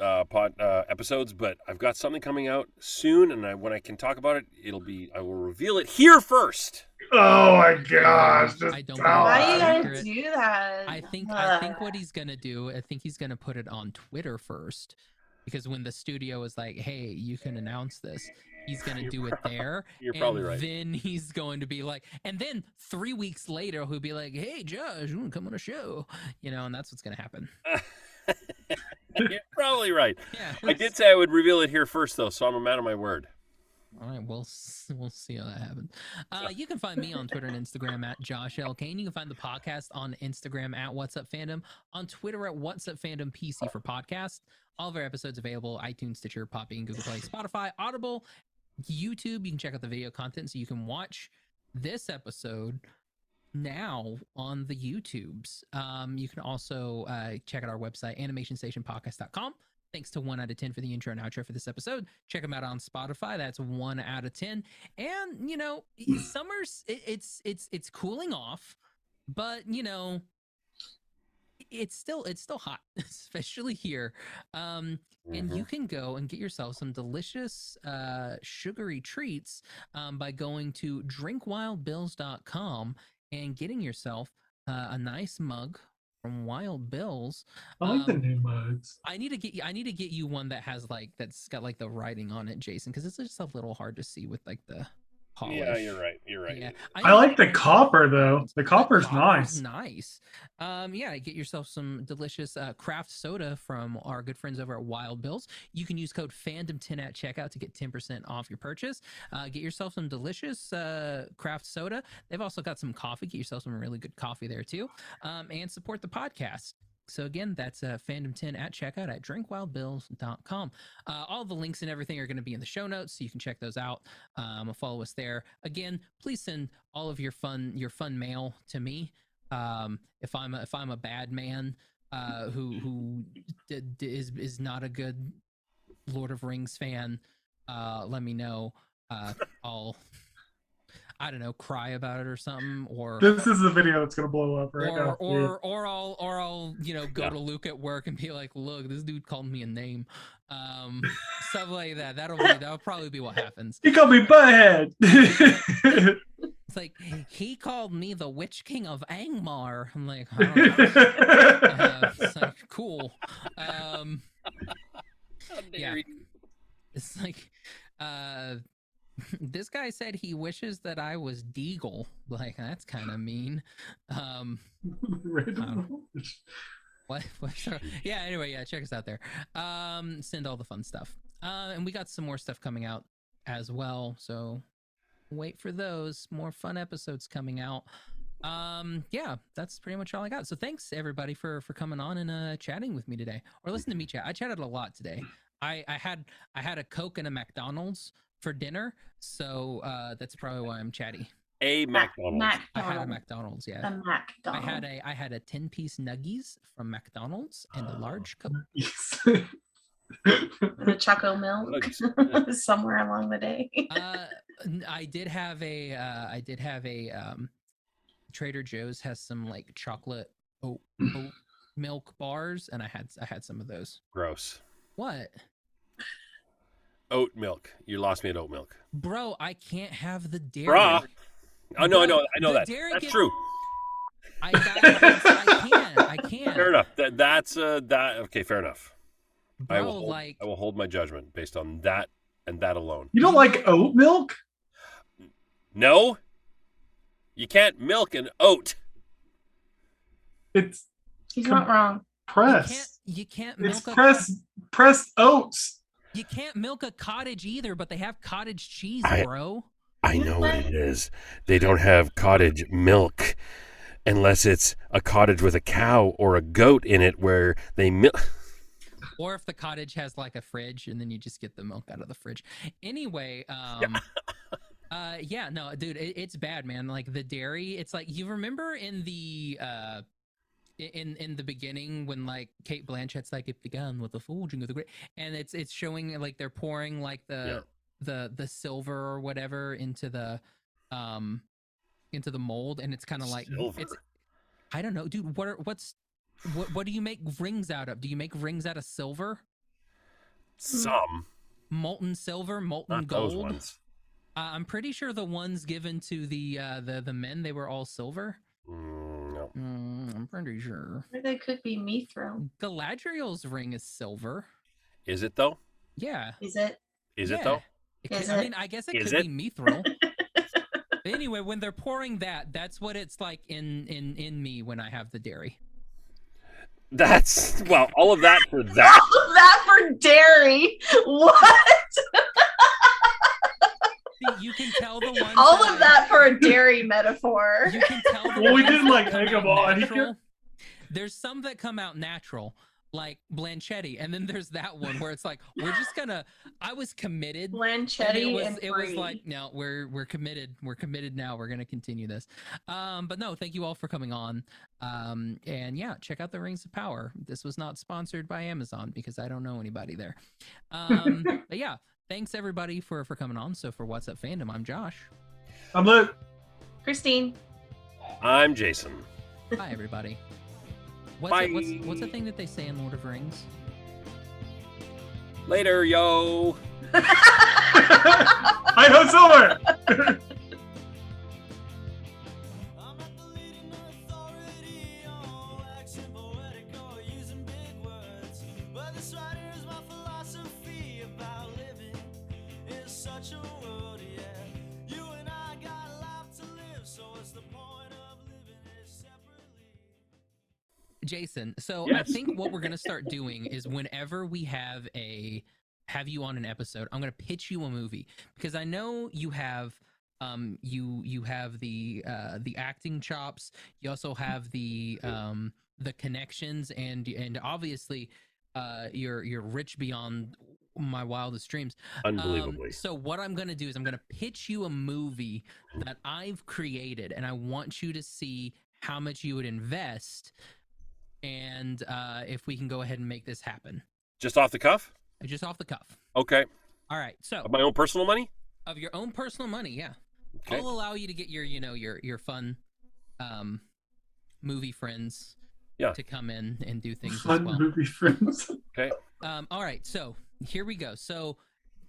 uh, uh, episodes, but I've got something coming out soon, and I, when I can talk about it, it'll be I will reveal it here first. Oh my gosh! Just I don't Why it. you us. gotta Secret. do that? I think I think what he's gonna do, I think he's gonna put it on Twitter first, because when the studio is like, "Hey, you can announce this," he's gonna do it there. You're and probably right. Then he's going to be like, and then three weeks later, he'll be like, "Hey, Josh, you want to come on a show?" You know, and that's what's gonna happen. You're probably right. Yeah, I did say I would reveal it here first, though, so I'm a man of my word. All right, we'll we'll see how that happens. Uh, you can find me on Twitter and Instagram at Josh L. Kane. You can find the podcast on Instagram at What's Up Fandom, on Twitter at What's Up Fandom PC for podcast. All of our episodes available: iTunes, Stitcher, Podbean, Google Play, Spotify, Audible, YouTube. You can check out the video content so you can watch this episode now on the YouTubes. Um, you can also uh, check out our website, animationstationpodcast.com. Thanks to one out of 10 for the intro and outro for this episode. Check them out on Spotify. That's one out of 10. And, you know, summer's, it, it's, it's, it's cooling off, but, you know, it's still, it's still hot, especially here. Um, and you can go and get yourself some delicious uh, sugary treats um, by going to drinkwildbills.com and getting yourself uh, a nice mug from Wild Bills. I like the Um, new mugs. I need to get you. I need to get you one that has like that's got like the writing on it, Jason, because it's just a little hard to see with like the polish. Yeah, you're right. You're right. Yeah, I like the copper though. The copper's copper's nice. Nice. Um, yeah, get yourself some delicious uh, craft soda from our good friends over at Wild Bills. You can use code Fandom10 at checkout to get 10% off your purchase. Uh, get yourself some delicious uh, craft soda. They've also got some coffee. Get yourself some really good coffee there too. Um, and support the podcast. So again, that's uh, Fandom10 at checkout at drinkwildbills.com. Uh, all the links and everything are going to be in the show notes, so you can check those out. Um, follow us there. Again, please send all of your fun your fun mail to me. Um, if I'm a, if I'm a bad man uh, who who d- d- is is not a good Lord of Rings fan, uh, let me know. Uh, I'll I don't know, cry about it or something, or This is the video that's gonna blow up right or now. or or I'll or I'll you know go Yeah. to Luke at work and be like, look, this dude called me a name, um, stuff like that. That'll be that'll probably be what happens. He called me butthead. It's like he called me the Witch King of Angmar. I'm like, I don't. Uh, it's like cool. Um, Yeah. it's like uh, this guy said he wishes that I was Déagol. Like that's kind of mean. Um, Random. What? what yeah. Anyway, yeah. Check us out there. Um, send all the fun stuff. Uh, and we got some more stuff coming out as well. So wait for those more fun episodes coming out. Um, yeah, that's pretty much all I got. So thanks everybody for for coming on and uh chatting with me today, or listening to me chat. I chatted a lot today. I I had I had a Coke and a McDonald's for dinner, so uh that's probably why I'm chatty. A McDonald's. I had a McDonald's. McDonald's, yeah. A McDonald's. I had a I had a ten piece nuggies from McDonald's and a large Coke. the Choco Milk somewhere along the day. uh, n- I did have a uh, I did have a um, Trader Joe's has some like chocolate oat, oat milk bars, and I had I had some of those. Gross. What, Oat milk. You lost me at oat milk. bro? I can't have the dairy. Bruh. Oh no, I know, Bro, I know that. dairy That's get- true. I, got, I can't. I can't. Fair enough. That that's uh that okay. Fair enough. I will hold, like I will hold my judgment based on that and that alone. you don't like oat milk? No, you can't milk an oat. It's He's Come- not wrong. you can't. press. You can't It's milk a press pressed oats. You can't milk a cottage either, but they have cottage cheese, I- bro. I know what it is. They don't have cottage milk unless it's a cottage with a cow or a goat in it where they milk. Or if the cottage has like a fridge and then you just get the milk out of the fridge. Anyway, um uh yeah, no, dude, it, it's bad, man. Like the dairy, it's like you remember in the uh in in the beginning when like Cate Blanchett's like it began with the forging of the great and it's it's showing like they're pouring like the the the silver or whatever into the um into the mold and it's kind of like Silver. it's I don't know, dude. What are what's what what do you make rings out of? Do you make rings out of silver? Some, Molten silver, molten not gold. Uh, I'm pretty sure the ones given to the uh, the the men they were all silver. Mm, no. Mm, I'm pretty sure. Or they could be mithril. Galadriel's ring is silver. Is it though? Yeah. Is it? Is it though? It Is could- I it? mean, I guess it Is could it? be mithril. But anyway, when they're pouring that, that's what it's like in in in me when I have the dairy. That's well, all of that for that. All of that for dairy. What? See, You can tell the ones. All that of that for a dairy metaphor. You can tell Well, we didn't, like, come egg out 'em on. Natural. There's some that come out natural, like Blanchetti, and then there's that one where it's like we're just gonna. I was committed. and Blanchetti it was and it was like no we're we're committed we're committed now we're gonna continue this um but no thank you all for coming on um and yeah check out the rings of power this was not sponsored by amazon because i don't know anybody there um but yeah thanks everybody for for coming on so for what's up fandom i'm josh I'm Luke. Christine. I'm Jason. Hi everybody what's a, what's Bye. what's the thing that they say in lord of rings Later, yo. I know Silver. Jason, so Yes. I think what we're gonna start doing is whenever we have a have you on an episode, I'm gonna pitch you a movie because I know you have um you you have the uh the acting chops, you also have the um the connections and and obviously uh you're you're rich beyond my wildest dreams. Um, Unbelievably. so what I'm gonna do is I'm gonna pitch you a movie that I've created, and I want you to see how much you would invest, and uh, if we can go ahead and make this happen, Just off the cuff? just off the cuff. Okay. All right. So Of my own personal money? of your own personal money, yeah, Okay. I'll allow you to get your you know your your fun, um, movie friends. Yeah. To come in and do things as Fun well. movie friends. Okay. Um, all right, so here we go. So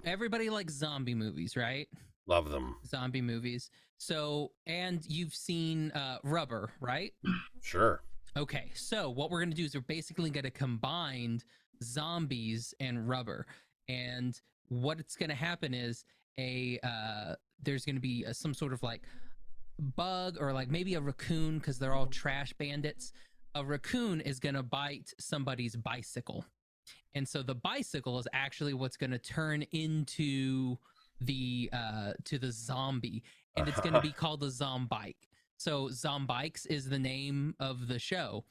everybody likes zombie movies, right? Love them. Zombie movies. So and you've seen uh, Rubber, right? Sure. Okay, so what we're gonna do is we're basically gonna combine zombies and rubber, and what's gonna happen is a uh, there's gonna be a, some sort of like bug or like maybe a raccoon because they're all trash bandits. A raccoon is gonna bite somebody's bicycle, and so the bicycle is actually what's gonna turn into the uh to the zombie, and it's gonna be called the zombike. So Zombikes is the name of the show,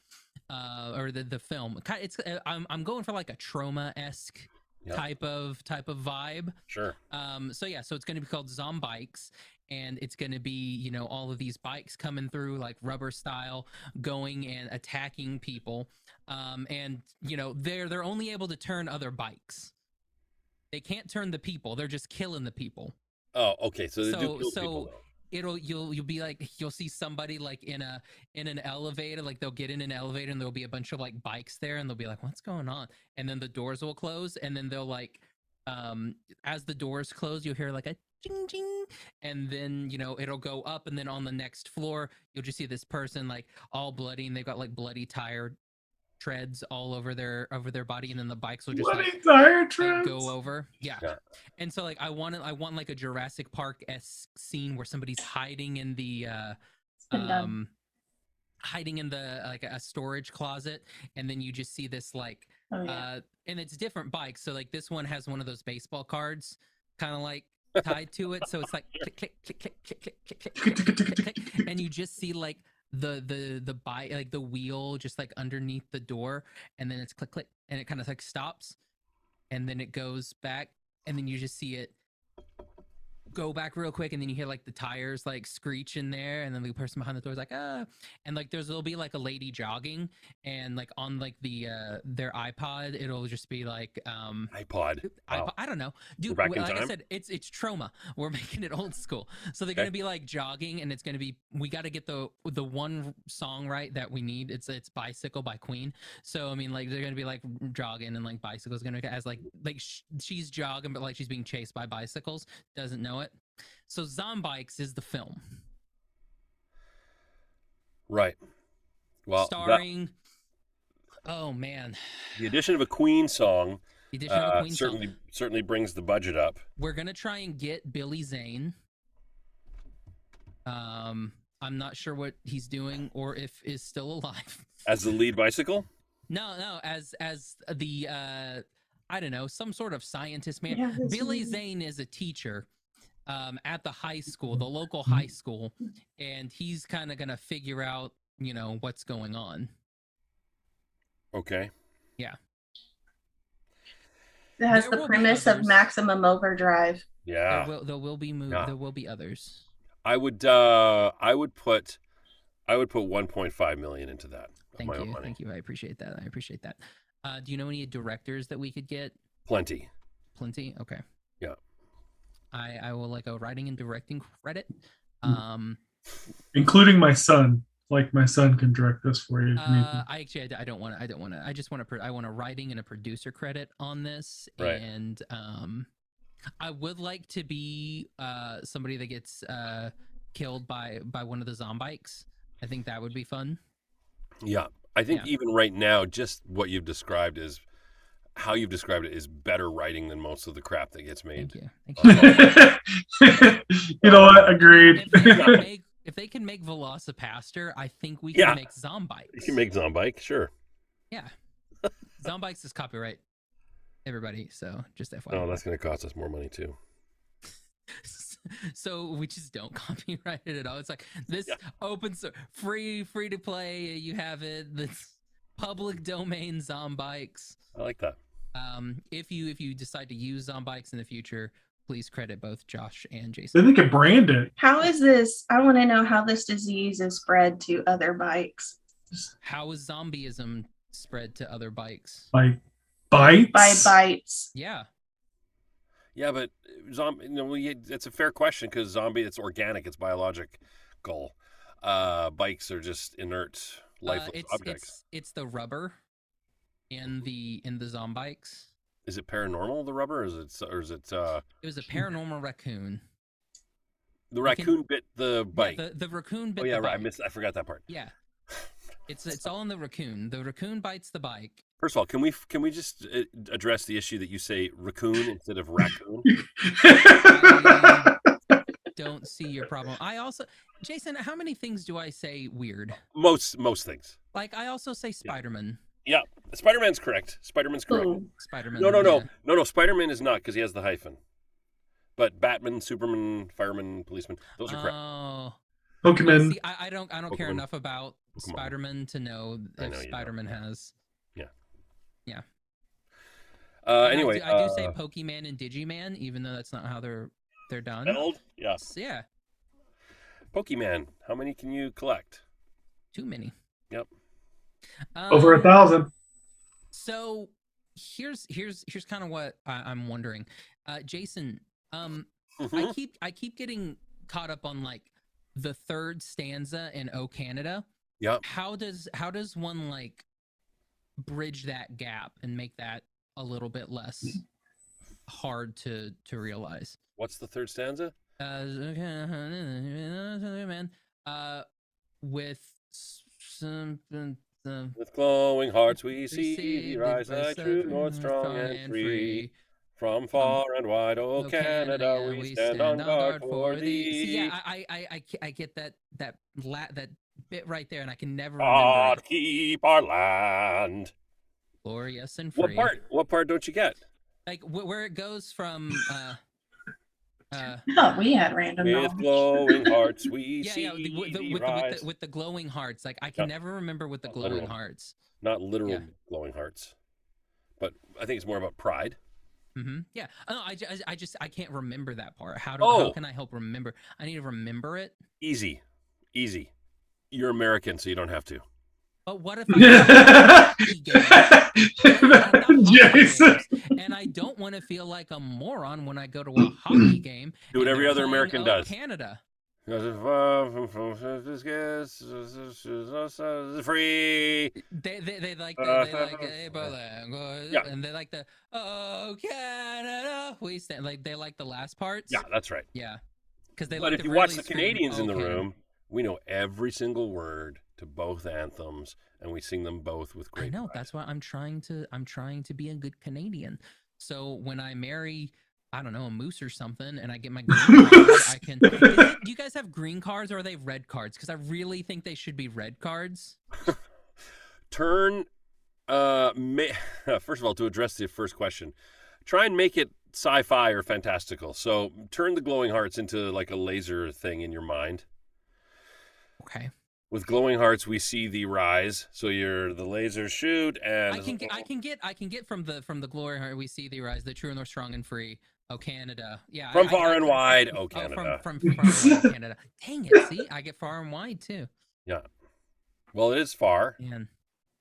uh, or the the film. It's uh, I'm I'm going for like a Troma esque Yep. type of type of vibe. Sure. Um, so yeah, so it's going to be called Zombikes, and it's going to be you know all of these bikes coming through like rubber style, going and attacking people. Um, and you know they're they're only able to turn other bikes. They can't turn the people. They're just killing the people Oh, okay. So they do kill so- people, though. It'll you'll you'll be like you'll see somebody like in a in an elevator like they'll get in an elevator and there'll be a bunch of like bikes there and they'll be like what's going on? And then the doors will close and then they'll like um as the doors close you'll hear like a ching ching and then you know it'll go up and then on the next floor you'll just see this person like all bloody and they've got like bloody tire treads all over their over their body and then the bikes will just like, go over. Yeah. And so like i want i want like a jurassic park s scene where somebody's hiding in the uh um hiding in the like a storage closet and then you just see this like oh, yeah. uh and it's different bikes. So like this one has one of those baseball cards kind of like tied to it. So it's like click click click click click click click, click, click, click and you just see like the the the by like the wheel just like underneath the door and then it's click click and it kind of like stops and then it goes back and then you just see it go back real quick and then you hear like the tires like screech in there and then the person behind the door is like ah and like there's there'll be like a lady jogging and like on like the uh their ipod it'll just be like um iPod. I, Wow. I don't know, dude. back w- in like I said, it's it's Troma. We're making it old school, so they're Okay. gonna be like jogging, and it's gonna be. We got to get the the one song right that we need. It's it's bicycle by Queen. So I mean, like they're gonna be like jogging, and like bicycles gonna as like like sh- she's jogging, but like she's being chased by bicycles. Doesn't know it. So Zombikes is the film Right. Well, that- starring. oh man, the addition of a Queen song the addition of a uh, Queen song. certainly certainly brings the budget up. we're gonna try and get Billy Zane. Um, I'm not sure what he's doing or if is still alive. As the lead bicycle? no, no, as as the uh, I don't know, some sort of scientist man. Yeah, Billy right. Zane is a teacher um, at the high school, the local high school, and he's kind of gonna figure out, you know, what's going on. Okay. Yeah. It has there the will be premise of maximum overdrive. Yeah. There will there will be mov- Yeah. there will be others. I would uh I would put I would put 1.5 million into that. Thank you, thank you. I appreciate that. I appreciate that. Uh, do you know any directors that we could get? Plenty. Plenty. Okay. Yeah. I I will like a writing and directing credit. Mm. Um. including my son. Like my son can direct this for you. if you need Uh. I actually I don't want to. I don't want to. I just want to. I want a writing and a producer credit on this. Right. And um, I would like to be uh somebody that gets uh killed by by one of the zombikes. I think that would be fun. Yeah. I think Yeah. even right now just what you've described is how you've described it is better writing than most of the crap that gets made. Thank you. Thank you. you know what? Agreed. if, they can make, if they can make Velocipastor, I think we can Yeah. make Zombikes. You can make Zombike, sure. Yeah. Zombikes is copyright. Everybody, so just FYI. Oh, that's going to cost us more money too. so we just don't copyright it at all. It's like this Yeah. open so free, free to play. You have it. This public domain Zombikes. I like that. Um, if you if you decide to use Zombikes in the future, please credit both Josh and Then Jason. they could brand it. How is this? I want to know how this disease is spread to other bikes. How is zombieism spread to other bikes? By bites. By bites. Yeah. Yeah, but zombie. You know, it's a fair question because zombie. It's organic. It's biological. Uh, bikes are just inert, Uh, lifeless it's objects. it's it's the rubber in the in the zombikes. Is it paranormal? The rubber, or is it? Or is it? Uh, It was a paranormal raccoon. the I can- raccoon bit the bike. Yeah, the, the raccoon bit oh yeah, the right. I missed. I forgot that part. Yeah. It's it's all in the raccoon. The raccoon bites the bike. First of all, can we can we just uh, address the issue that you say raccoon instead of raccoon? Don't see your problem. I also Jason, how many things do I say weird? most most things. Like I also say Spider-Man. Yeah, Spider Man's correct. Spider Man's correct. Ooh. Spider-Man. No, no, no, yeah. no, no. Spider Man is not because he has the hyphen. But Batman, Superman, fireman, policeman, those are correct. Oh. Pokemon. See, I, I don't I don't care enough about Pokemon. Spider-Man to know if know. Spider-Man has. Yeah. Yeah. Uh, anyway, I do, I do say uh, Pokemon and Digimon, even though that's not how they're they're done. spelled? Yeah, So, yeah, Pokemon. How many can you collect? too many. Yep. Over a Um, thousand. So here's here's here's kind of what I, I'm wondering, uh, Jason. Um, I Mhm. keep I keep getting caught up on like the third stanza in O Canada. Yep. How does how does one like bridge that gap and make that a little bit less hard to to realize? What's the third stanza? Uh, man, uh, with s- With glowing hearts we we see thee rise the true, north strong and free. From far and wide, O Oh, Canada, yeah, we stand on guard for thee. See, yeah, I, I, I, I, get that that la- that bit right there, and I can never remember God it. keep our land. Glorious and free. What part? What part don't you get? Like wh- where it goes from. Uh, uh, I we had random With knowledge. glowing hearts we yeah, see yeah, the, with, the, thee with, the, with, the, with the glowing hearts. Like I can Yeah. never remember with the glowing literal. hearts. Not literal Yeah. glowing hearts, but I think it's more about pride. Mm-hmm. Yeah. Oh, no, I, I, I just I can't remember that part. How do Oh. how can I help remember? I need to remember it. Easy, easy. You're American, so you don't have to. But what if I hockey game? Jason. and I don't want to feel like a moron when I go to a hockey game. Do what every other American oh, does. Canada. Free. They they, they like the, they like hey, Berlin, go- Yeah. and they like the oh Canada we stand like they like the last parts. Yeah, that's right. yeah. Because they But like if to you watch really the scream, Canadians oh, in the "Oh, room, we know every single word to both anthems, and we sing them both with great. I know pride. that's why I'm trying to I'm trying to be a good Canadian. So when I marry, I don't know, a moose or something, and I get my green card, I can. It, do you guys have green cards or are they red cards? Because I really think they should be red cards. turn uh ma- first of all to address the first question try and make it sci-fi or fantastical so turn the glowing hearts into like a laser thing in your mind Okay, with glowing hearts we see the rise so you're the laser shoot and I can get I can get I can get from the from the glory heart we see the rise, the true and the strong and free. Oh Canada, yeah. From I- I- far I- and wide, oh, oh, Canada. from from far and wide, Canada. Dang it! See, I get far and wide too, Yeah. well it is far and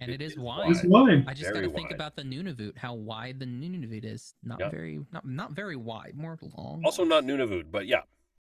and It it is is wide. It's wine. I just got to think about the Nunavut, how wide the Nunavut is. Not Yeah. very, not not very wide, more long. also not nunavut but yeah